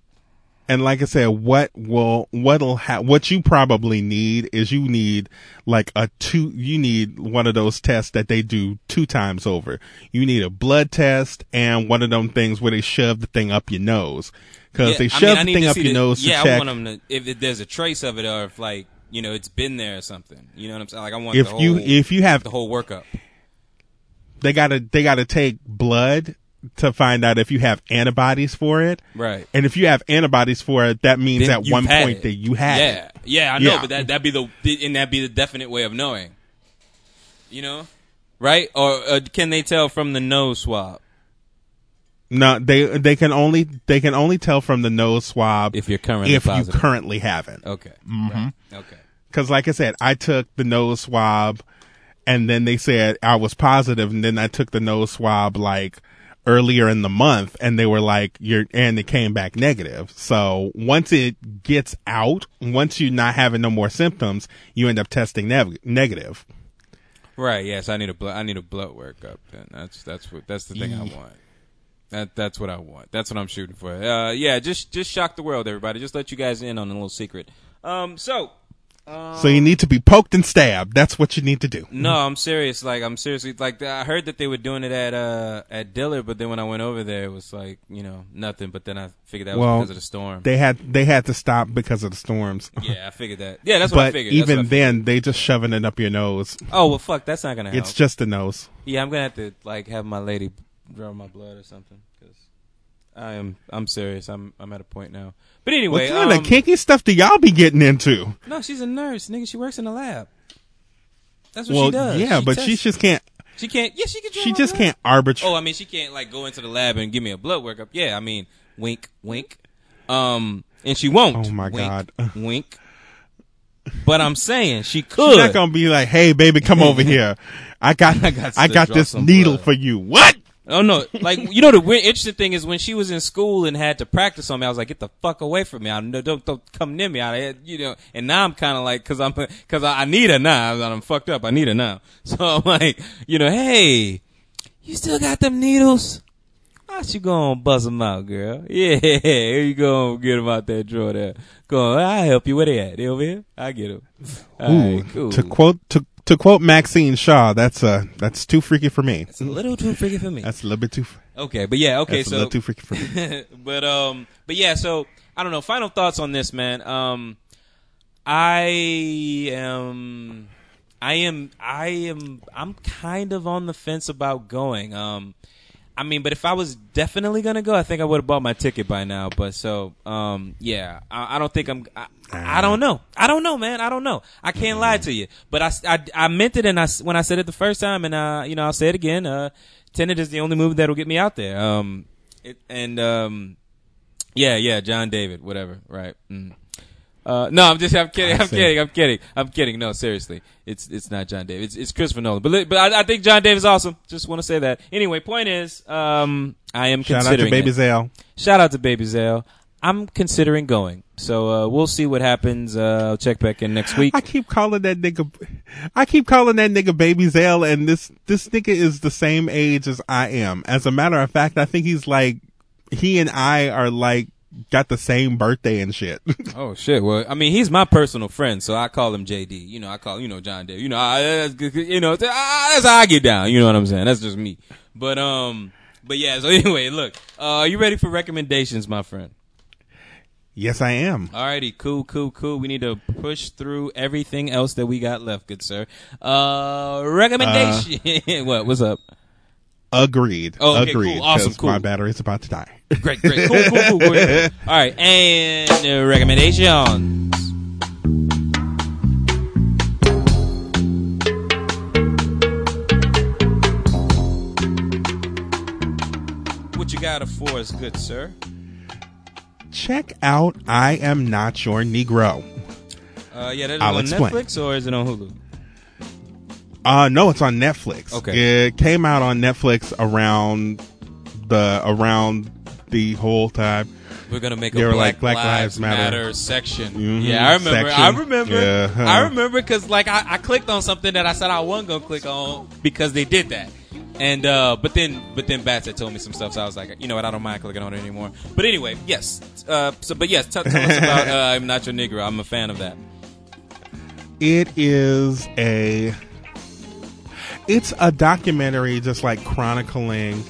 and like I said, what will what'll ha- what you probably need is you need like a two. You need one of those tests that they do two times over. You need a blood test and one of them things where they shove the thing up your nose because they I shove mean, the thing up your the- nose Yeah, to check. I want them to if, there's a trace of it or if like you know it's been there or something. You know what I'm saying? Like I want if the whole, you if you have the whole workup. they gotta they gotta take blood to find out if you have antibodies for it. Right. And if you have antibodies for it, that means Then at one point it. that you had yeah, it. yeah, I know, Yeah. but that that'd be the and that'd be the definite way of knowing. You know, right? Or uh, can they tell from the nose swab No, they they can only they can only tell from the nose swab if you're currently if positive? you currently haven't. okay, Mm-hmm. right. okay, Because, like I said, I took the nose swab, and then they said I was positive, and then I took the nose swab like earlier in the month, and they were like, "You're," and it came back negative. So once it gets out, once you're not having no more symptoms, you end up testing neg- negative. right. Yes, I need a blood. I need a blood workup. Then that's that's what that's the thing I want. That that's what I want. That's what I'm shooting for. Uh, yeah, just just shock the world, everybody. Just let you guys in on a little secret. Um, so so you need to be poked and stabbed. That's what you need to do. No, I'm serious. Like I'm seriously like I heard that they were doing it at uh at Dillard, but then when I went over there, it was like you know nothing. But then I figured that was because of the storm. They had they had to stop because of the storms. [laughs] yeah, I figured that. Yeah, that's what I figured. Even I figured. then, they just shoving it up your nose. oh well, fuck, that's not gonna help. It's just the nose. yeah, I'm gonna have to like have my lady draw my blood or something because I am I'm serious. I'm I'm at a point now. But anyway, What kind um, of kinky stuff do y'all be getting into? no, she's a nurse, nigga. She works in the lab. That's what well, she does. yeah, but she just can't. she can't. Yeah, she can. She just can't arbitrate. Oh, I mean, she can't like go into the lab and give me a blood workup. Yeah, I mean, wink, wink. Um, and she won't. Oh, my Wink, God. [laughs] wink. But I'm saying she She's could. not gonna be like, "Hey, baby, come over [laughs] here. I got, I I got got, to draw this needle blood." for you." What? Oh no, like you know the weird, interesting thing is when she was in school and had to practice on me, I was like, get the fuck away from me. I no, don't don't come near me. I you know. And now I'm kind of like, cause I'm cause I, I need her now. I'm, I'm fucked up. I need her now. [laughs] So I'm like, you know, hey, you still got them needles? Why you gonna buzz them out, girl? [laughs] Yeah, here you go, get them out that drawer there. Go I'll help you. Where they at? They over here? I get them. Ooh, to quote to to quote Maxine Shaw, that's uh that's too freaky for me. It's a little too freaky for me. That's a little bit too. Okay, but yeah, okay, That's a so little too freaky for me. [laughs] but um, but yeah, so I don't know. Final thoughts on this, man. Um, I am, I am, I am, I'm kind of on the fence about going. Um, I mean, but if I was definitely gonna go, I think I would have bought my ticket by now. But so, um, yeah, I, I don't think I'm. I, I don't know. I don't know, man. I don't know. I can't lie to you. But I, I, I meant it, and I when I said it the first time, and uh, you know, I'll say it again. Uh, Tenet is the only movie that'll get me out there. Um, it, and um, yeah, yeah, John David, whatever, right? Mm. Uh, no, I'm just, I'm kidding, I'm kidding, I'm kidding, I'm kidding. No, seriously, it's it's not John David, it's, it's Christopher Nolan. But but I, I think John David's awesome. Just want to say that. Anyway, point is, um, I am Shout out to Baby it. Zale. Shout out to Baby Zale. I'm considering going, so uh, we'll see what happens. Uh, I'll check back in next week. I keep calling that nigga. I keep calling that nigga Baby Zale, and this this nigga is the same age as I am. As a matter of fact, I think he's like he and I are like got the same birthday and shit. [laughs] Oh shit! Well, I mean, he's my personal friend, so I call him JD. You know, I call you know John David. You know, I, that's you know that's that's how I get down. You know what I'm saying? That's just me. But um, but yeah. So [laughs] anyway, look, uh, are you ready for recommendations, my friend? Yes, I am. Alrighty, cool, cool, cool. We need to push through everything else that we got left, good sir. Uh, recommendation. [laughs] what? What's up? Agreed. Oh, okay, Agreed. cool. Awesome, cool. My battery's about to die. Great, great, cool, cool, cool. Ahead. [laughs] All right, and uh, recommendations. What you got for us, good sir? Check out I Am Not Your Negro. Uh, yeah, that's I'll on explain. Netflix or is it on Hulu? Uh no, it's on Netflix. Okay. It came out on Netflix around the around the whole time. We're gonna make They a Black, like, Black Lives, Lives Matter. Matter. section. Mhm, Yeah, I remember. I remember. Yeah. I remember because like I, I clicked on something that I said I wasn't gonna click on because they did that. And uh, but then but then Bats had told me some stuff, so I was like, you know what, I don't mind clicking on it anymore. But anyway, yes. Uh, so but yes, t- tell us about uh, I'm not your Negro. I'm a fan of that. It is a it's a documentary just like chronicling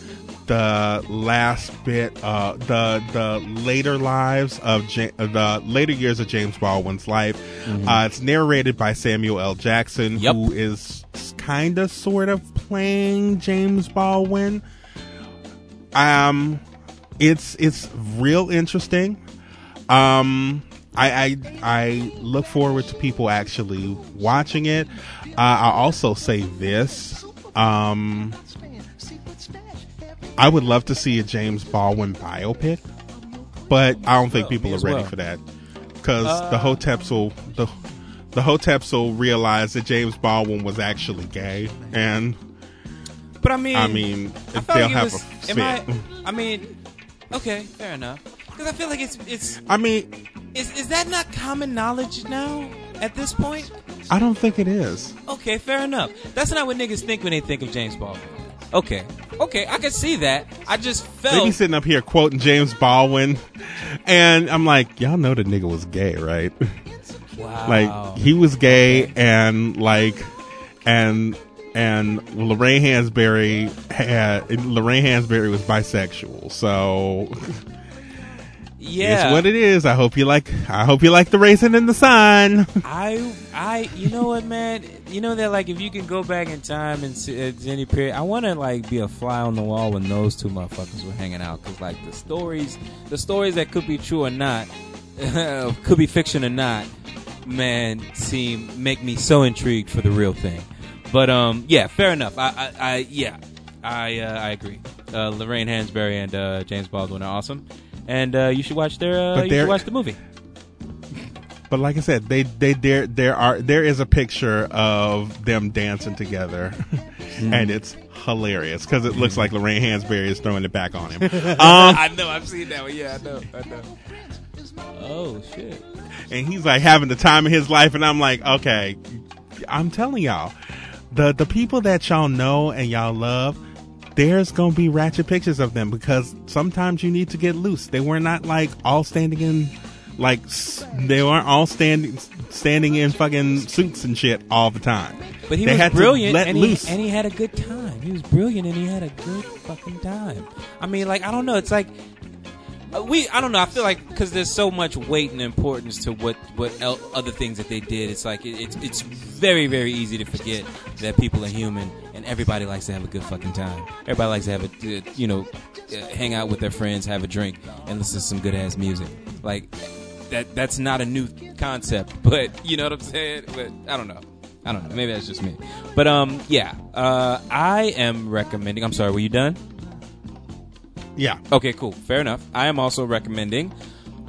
the last bit uh the the later lives of the later years of James Baldwin's life. Uh, it's narrated by Samuel L. Jackson Yep. who is kind of sort of playing James Baldwin. Um it's it's real interesting. Um, I, I I look forward to people actually watching it. Uh, I'll also say this. Um, I would love to see a James Baldwin biopic, but I don't think people are ready well. for that because Uh, the Hoteps will the the Hoteps will realize that James Baldwin was actually gay, and But I mean, I mean I they'll like have was, a fit. I, [laughs] I mean, okay, fair enough. Because I feel like it's it's I mean, is is that not common knowledge now at this point? I don't think it is. Okay, fair enough. That's not what niggas think when they think of James Baldwin. Okay, okay, I can see that. I just They felt be sitting up here quoting James Baldwin, and I'm like, y'all know the nigga was gay, right? wow. like he was gay, and like, and and Lorraine Hansberry had Lorraine Hansberry was bisexual, so [laughs] yeah. it's what it is. I hope you like. I hope you like the raisin in the sun. [laughs] I I you know what man you know that like if you can go back in time and see at any period I want to like be a fly on the wall when those two motherfuckers were hanging out because like the stories the stories that could be true or not [laughs] could be fiction or not man seem make me so intrigued for the real thing but um yeah fair enough I I, I yeah I uh, I agree uh, Lorraine Hansberry and uh, James Baldwin are awesome and uh, you should watch their uh, you should watch the movie But like I said, they they there there are there is a picture of them dancing together, [laughs] and it's hilarious because it looks like Lorraine Hansberry is throwing it back on him. [laughs] Um, I know. I've seen that one. Yeah, I know. I know. Oh shit. and he's like having the time of his life, and I'm like, okay, I'm telling y'all, the the people that y'all know and y'all love. There's gonna be ratchet pictures of them because sometimes you need to get loose. They were not like all standing in like s- they weren't all standing standing in fucking suits and shit all the time. But he they was had brilliant, and he and he had a good time. He was brilliant, and he had a good fucking time. I mean, like I don't know. It's like we. I don't know. I feel like because there's so much weight and importance to what what el- other things that they did. It's like it, it's it's very very easy to forget that people are human, and everybody likes to have a good fucking time. Everybody likes to have a uh, you know uh, hang out with their friends, have a drink, and listen to some good ass music. Like that that's not a new concept, [laughs] but you know what I'm saying. But I don't know. I don't know. Maybe that's just me. But um, yeah. Uh, I am recommending. I'm sorry. Were you done? Yeah, Okay, cool. Fair enough. I am also recommending.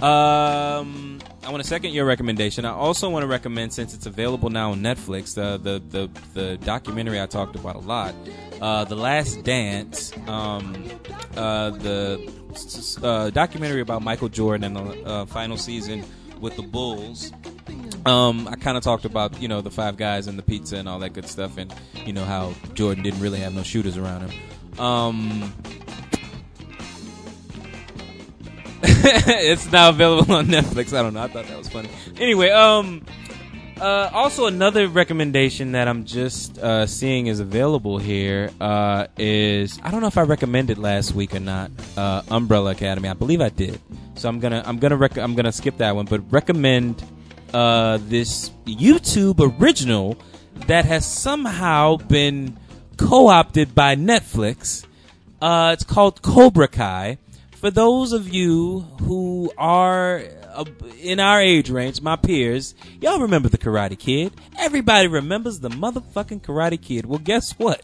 Um, I want to second your recommendation. I also want to recommend, since it's available now on Netflix, the the the, the documentary I talked about a lot, uh, "The Last Dance," um, uh, the uh, documentary about Michael Jordan and the uh, final season with the Bulls. Um, I kind of talked about you know the five guys and the pizza and all that good stuff, and you know how Jordan didn't really have no shooters around him. Um, [laughs] it's now available on Netflix. I don't know. I thought that was funny. Anyway, um, uh, also another recommendation that I'm just uh, seeing is available here uh, is I don't know if I recommended last week or not. Uh, Umbrella Academy. I believe I did. So I'm gonna I'm gonna rec- I'm gonna skip that one, but recommend uh, this YouTube original that has somehow been co-opted by Netflix. Uh, it's called Cobra Kai. For those of you who are uh, in our age range, my peers, y'all remember the Karate Kid. Everybody remembers the motherfucking Karate Kid. Well, guess what?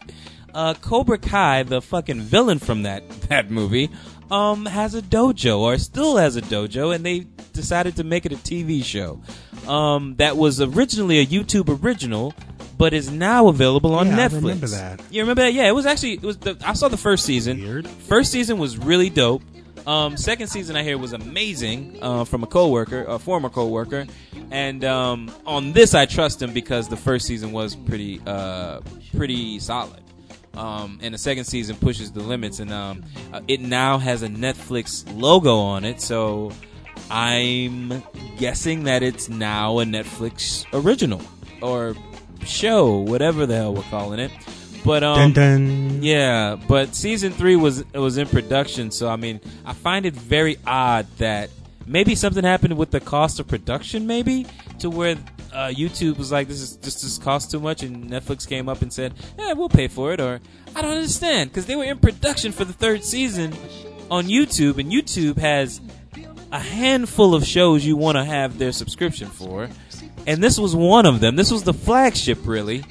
Uh, Cobra Kai, the fucking villain from that [laughs] that movie, um, has a dojo or still has a dojo, and they decided to make it a TV show. Um, that was originally a YouTube original, but is now available on Yeah, I Netflix. remember that. You remember that? Yeah, it was actually it was. The, I saw the first season. Weird. First season was really dope. Um, second season I hear was amazing uh, from a coworker, a former coworker, and um, on this I trust him because the first season was pretty uh, pretty solid. Um, and the second season pushes the limits, and um, uh, it now has a Netflix logo on it. So I'm guessing that it's now a Netflix original or show, whatever the hell we're calling it. But um, dun dun. yeah, but season three was was in production, so I mean, I find it very odd that maybe something happened with the cost of production, maybe to where uh, YouTube was like, "This is just this just costs too much," and Netflix came up and said, "Yeah, we'll pay for it." Or I don't understand because they were in production for the third season on YouTube, and YouTube has a handful of shows you want to have their subscription for, and this was one of them. This was the flagship, really,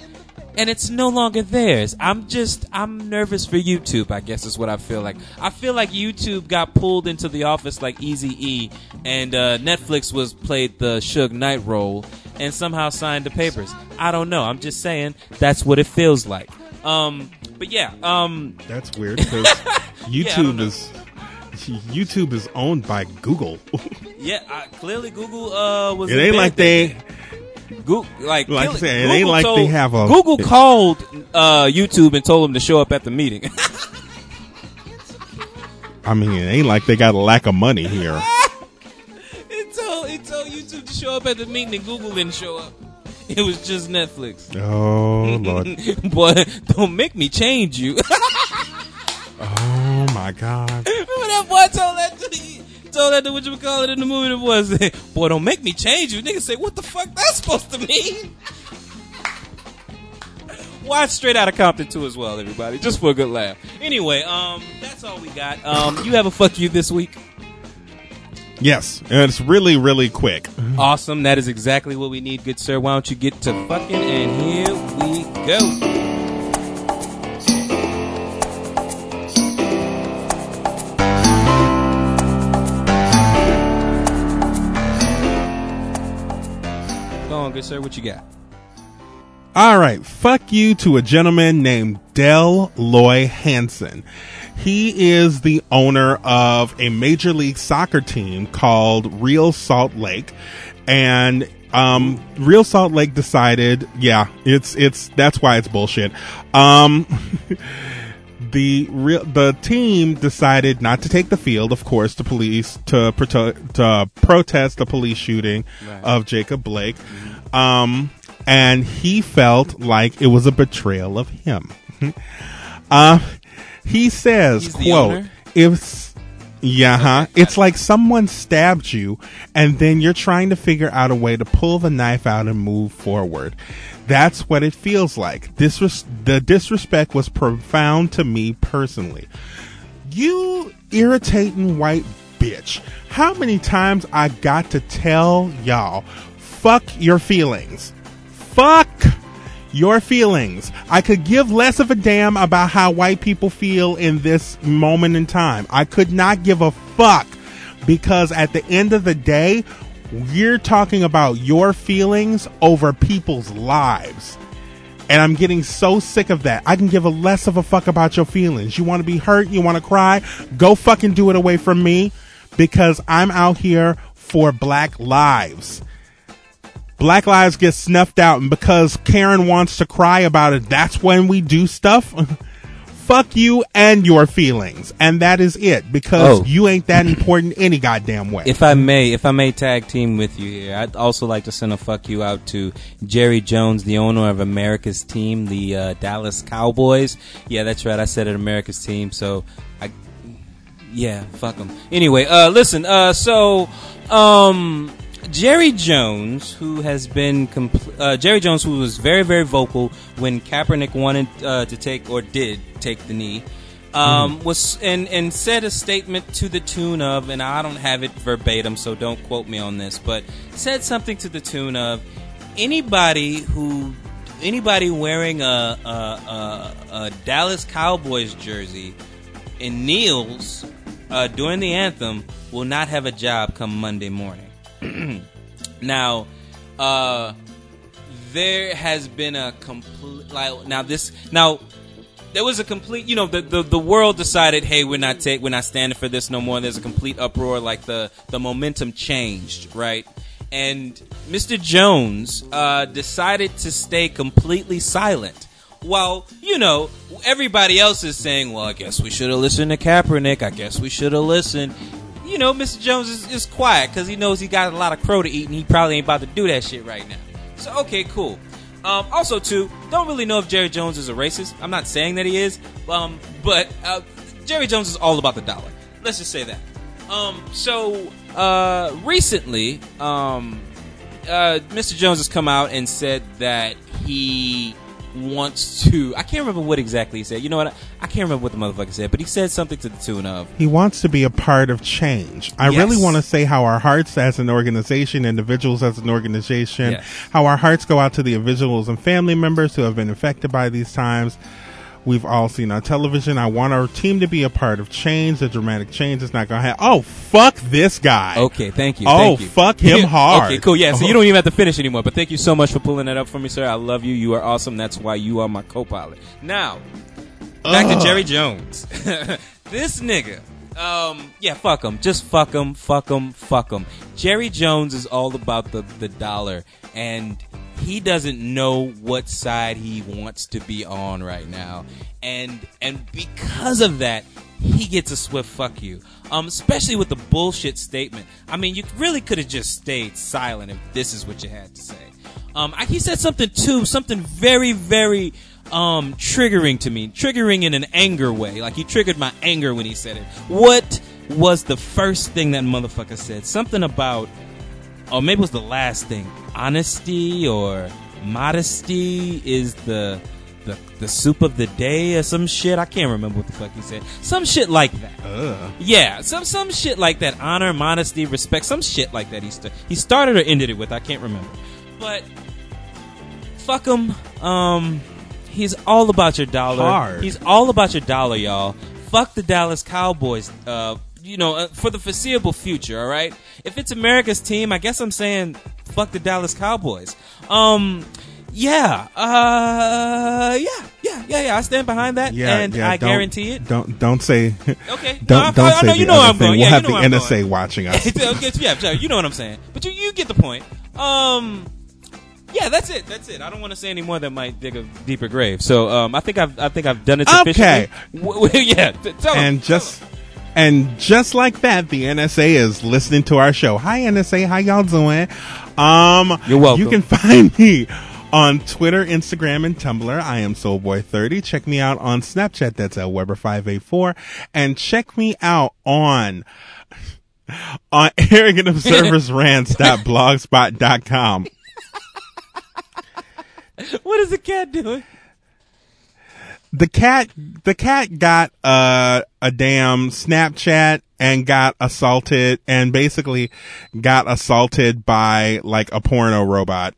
and it's no longer theirs. I'm just I'm nervous for YouTube. I guess is what I feel like. I feel like YouTube got pulled into the office like Easy E, and uh, Netflix was played the Suge Knight role and somehow signed the papers. I don't know. I'm just saying that's what it feels like. Um, but yeah, um, That's weird because [laughs] YouTube know. is YouTube is owned by Google. [laughs] yeah. I, clearly, Google uh, was. it ain't in like they. Google, like, Like I said, it ain't like they have a- Google called uh, YouTube and told them to show up at the meeting. [laughs] I mean, it ain't like they got a lack of money here. [laughs] it told it told YouTube to show up at the meeting, and Google didn't show up. It was just Netflix. Oh lord. [laughs] Boy, don't make me change you. Oh my god. Remember that boy told that to told that to what you would call it in the movie. Boy said, [laughs] "Boy, don't make me change you." Nigga say, "What the fuck that's supposed to mean?" Watch Straight Outta Compton too as well, everybody, just for a good laugh. Anyway, um, that's all we got. Um, you have a fuck you this week. Yes, and it's really really quick. Awesome. That is exactly what we need, good sir. Why don't you get to fucking and here we go. Good sir. What you got? All right, fuck you to a gentleman named Dell Loy Hansen. He is the owner of a major league soccer team called Real Salt Lake, and um, Real Salt Lake decided, yeah, it's it's that's why it's bullshit. Um, [laughs] the real the team decided not to take the field. Of course, to police to proto- to protest the police shooting Right. of Jacob Blake, um, and he felt like it was a betrayal of him. [laughs] uh, he says, He's "quote? If yeah, huh? It's like someone stabbed you, and then you're trying to figure out a way to pull the knife out and move forward. That's what it feels like. This was the disrespect was profound to me personally. You irritating white bitch. How many times I got to tell y'all, fuck your feelings. Fuck your feelings. I could give less of a damn about how white people feel in this moment in time. I could not give a fuck because at the end of the day, we're talking about your feelings over people's lives. And I'm getting so sick of that. I can give a less of a fuck about your feelings. You want to be hurt? You want to cry? Go fucking do it away from me because I'm out here for black lives. Black lives get snuffed out, and because Karen wants to cry about it, that's when we do stuff. [laughs] Fuck you and your feelings. And that is it because Oh. you ain't that important any goddamn way. If I may, if I may tag team with you here, I'd also like to send a fuck you out to Jerry Jones, the owner of America's team, the uh, Dallas Cowboys. Yeah, that's right. I said it, America's team. So I, yeah, fuck them. Anyway, uh, listen. Uh, so, um, Jerry Jones, who has been compl- uh, Jerry Jones, who was very, very vocal when Kaepernick wanted uh, to take or did take the knee, um, was and and said a statement to the tune of, and I don't have it verbatim, so don't quote me on this, but said something to the tune of, anybody who anybody wearing a a, a, a Dallas Cowboys jersey and kneels uh, during the anthem will not have a job come Monday morning. [clears throat] now, uh, there has been a complete like now this now there was a complete you know the, the the world decided hey we're not take we're not standing for this no more. There's a complete uproar like the the momentum changed right? And Mr. Jones uh, decided to stay completely silent. While you know everybody else is saying well I guess we should have listened to Kaepernick. I guess we should have listened you know Mr. Jones is, is quiet because he knows he got a lot of crow to eat and he probably ain't about to do that shit right now so okay, cool. Um, also, too, don't really know if Jerry Jones is a racist. I'm not saying that he is, um, but uh, Jerry Jones is all about the dollar. Let's just say that. Um, so uh, recently, um, uh, Mr. Jones has come out and said that he wants to. I can't remember what exactly he said. You know what? I, I can't remember what the motherfucker said, but he said something to the tune of. He wants to be a part of change. I Yes. really want to say how our hearts as an organization, individuals as an organization, Yes. how our hearts go out to the individuals and family members who have been affected by these times. We've all seen on television. I want our team to be a part of change. The dramatic change is not going to happen. Oh, fuck this guy. Okay, thank you. Oh, thank you. fuck him [laughs] hard. okay, cool. Yeah, so you don't even have to finish anymore. But thank you so much for pulling that up for me, sir. I love you. You are awesome. That's why you are my co-pilot. Now, back to Jerry Jones. [laughs] this nigga. Um, yeah, fuck him. Just fuck him. Fuck him. Fuck him. Jerry Jones is all about the the dollar, and he doesn't know what side he wants to be on right now, and and because of that, he gets a swift fuck you. Um, especially with the bullshit statement. I mean, you really could have just stayed silent if this is what you had to say. Um, I, he said something too, something very, very um, triggering to me, triggering in an anger way. Like he triggered my anger when he said it. What was the first thing that motherfucker said? Something about, or maybe it was the last thing. Honesty or modesty is the the the soup of the day or some shit. I can't remember what the fuck he said. Some shit like that. Yeah, some some shit like that. Honor, modesty, respect, some shit like that. He st- he started or ended it with. I can't remember. But fuck him. Um, he's all about your dollar. Hard. He's all about your dollar, y'all. Fuck the Dallas Cowboys. Uh, you know, uh, for the foreseeable future. All right. If it's America's team, I guess I'm saying fuck the Dallas Cowboys. Um. Yeah, uh, yeah, yeah, yeah, yeah. I stand behind that, Yeah, and yeah, I guarantee it. Don't don't say. [laughs] Okay. Don't No, don't I say know you know I'm going. We'll Yeah, have you know the I'm NSA going. watching us. [laughs] yeah, you know what I'm saying. But you, you get the point. Um, Yeah, that's it. That's it. I don't want to say any more that might dig a deeper grave. So um, I think I've I think I've done it sufficiently. Okay. W- w- yeah. t- and just and just like that, the NSA is listening to our show. Hi NSA, how y'all doing? Um, You're welcome. You can [laughs] find me on Twitter, Instagram, and Tumblr. I am Soulboy30. Check me out on Snapchat. That's at Weber584, and check me out on [laughs] on [laughs] arrogantobserversrants.blogspot.com. what is the cat doing? The cat the cat got uh, a damn Snapchat and got assaulted and basically got assaulted by like a porno robot.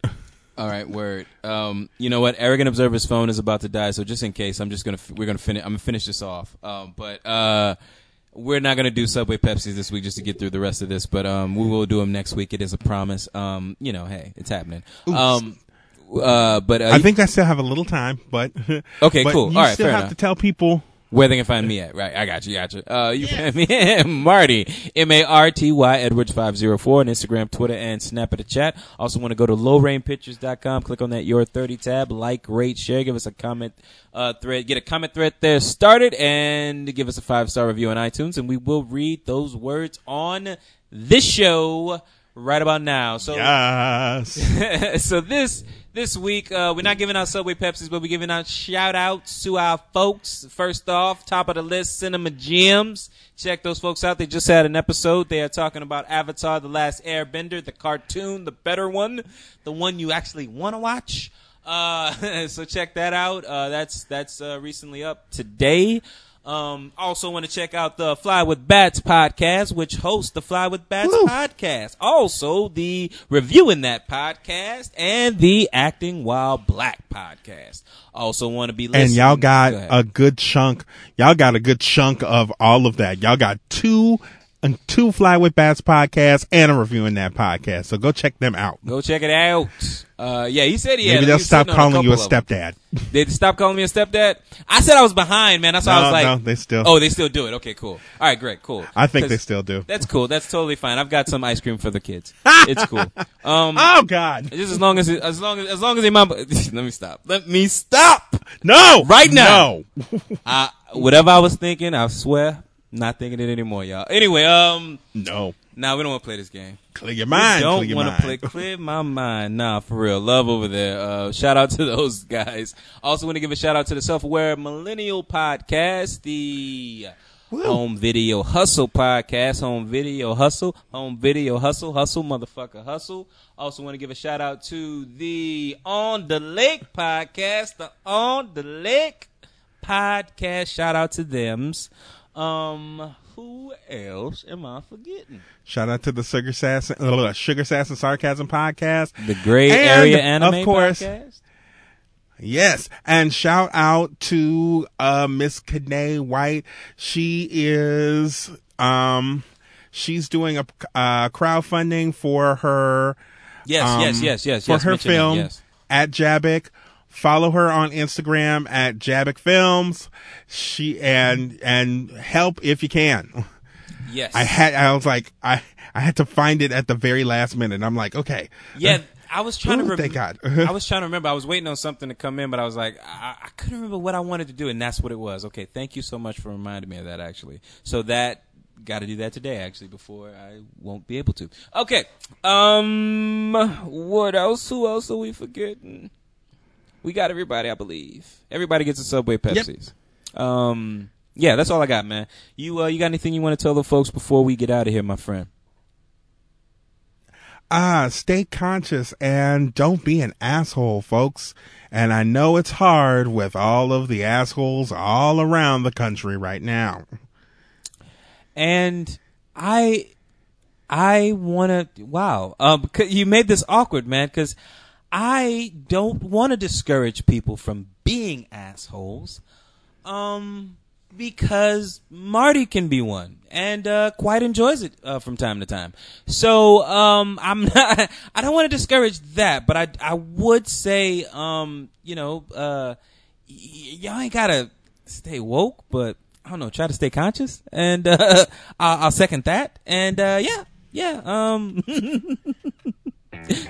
All right, word. Um, you know what? Arrogant Observer's phone is about to die, so just in case, I'm just gonna we're gonna finish. I'm gonna finish this off. Um, but uh, we're not gonna do Subway Pepsis this week just to get through the rest of this. But um, we will do them next week. It is a promise. Um, you know, hey, it's happening. Uh, but uh, I think I still have a little time, but [laughs] Okay, but cool. You All right, still have enough. to tell people. where they can find me at. Right, I got you, got you. Uh, you can find me at [laughs] Marty M A R T Y Edwards five zero four on Instagram, Twitter, and Snap at the chat. Also, want to go to lowrainpictures.com, click on that Your Thirty tab, like, rate, share, give us a comment uh, thread, get a comment thread there started, and give us a five star review on iTunes, and we will read those words on this show right about now. So Yes. [laughs] so this this week uh, we're not giving out Subway Pepsis, but we're giving out shout outs to our folks. First off, top of the list, Cinema Gems. Check those folks out. They just had an episode. They are talking about Avatar: The Last Airbender, the cartoon, the better one, the one you actually want to watch. Uh, [laughs] so check that out. Uh, that's that's uh, recently up today. Um, also want to check out the Fly with Bats podcast, which hosts the Fly with Bats Woo. podcast. Also the Reviewing That podcast and the Acting While Black podcast. Also want to be listening. and y'all got Go a good chunk. Y'all got a good chunk of all of that. Y'all got two, uh, two Fly with Bats podcasts and a reviewing that podcast. So go check them out. Go check it out. Uh, yeah, he said he had. Maybe he they'll stop calling you a of them. stepdad. They stop calling me a stepdad. I said I was behind, man. That's why I was like, no, they still- Oh, they still do it. Okay, cool. All right, great, cool. I think they still do. That's cool. That's totally fine. I've got some ice cream for the kids. [laughs] it's cool. Um, Oh God, just as long as it, as long as as long as they mom. [laughs] Let me stop. Let me stop. no! Right now. no, [laughs] I, whatever I was thinking, I swear, not thinking it anymore, y'all. Anyway, um, no. nah, we don't want to play this game. Clear your mind. don't want to play. Clear my mind. Nah, for real. Love over there. Uh, shout out to [laughs] those guys. Also want to give a shout out to the Self Aware Millennial Podcast, the Home Video Hustle Podcast, Home Video Hustle, Home Video Hustle, Hustle, motherfucker, Hustle. Also want to give a shout out to the On the Lake Podcast, the On the Lake Podcast. Shout out to them's. Um, who else am I forgetting? Shout out to the Sugar Sass, uh, Sugar Sass and Sarcasm podcast. The Gray And, Area Anime of course, Podcast. Yes, and shout out to uh Miss Kanae White. She is um she's doing a uh crowdfunding for her Yes, um, yes, yes, yes. for yes, her film Yes. at Jabik. Follow her on Instagram at Jabik Films. She and and help if you can. Yes. I had I was like I I had to find it at the very last minute. I'm like, okay. yeah, I was trying Ooh, to. thank God. [laughs] I was trying to remember. I was waiting on something to come in, but I was like, I, I couldn't remember what I wanted to do, and that's what it was. Okay, thank you so much for reminding me of that. Actually, so that got to do that today. Actually, before I won't be able to. Okay. Um. What else? Who else are we forgetting? We got everybody, I believe. Everybody gets a Subway Pepsis. Um. Yeah, that's all I got, man. You uh, you got anything you want to tell the folks before we get out of here, my friend? Ah, stay conscious and don't be an asshole, folks. And I know it's hard with all of the assholes all around the country right now. and I I want to wow um you made this awkward man because I don't want to discourage people from being assholes um because Marty can be one and uh quite enjoys it uh, from time to time so um I'm [laughs] not I don't want to discourage that but I I would say um you know uh y- y'all ain't gotta stay woke, but I don't know, try to stay conscious, and [laughs] uh, I'll, I'll second that. And uh, yeah, yeah, um, [laughs]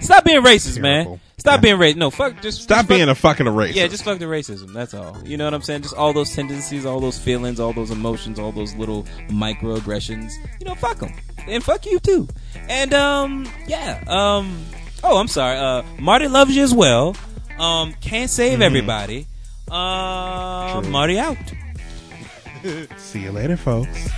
stop being racist, man. Stop yeah. being racist. No, fuck. Just stop just being fuck, a fucking racist. Yeah, just fuck the racism. That's all. You know what I'm saying? Just all those tendencies, all those feelings, all those emotions, all those little microaggressions. You know, fuck them, and fuck you too. And um, yeah. Um, oh, I'm sorry. Uh, Marty loves you as well. Um, can't save mm-hmm. everybody. Uh, True. Marty out. [laughs] See you later, folks.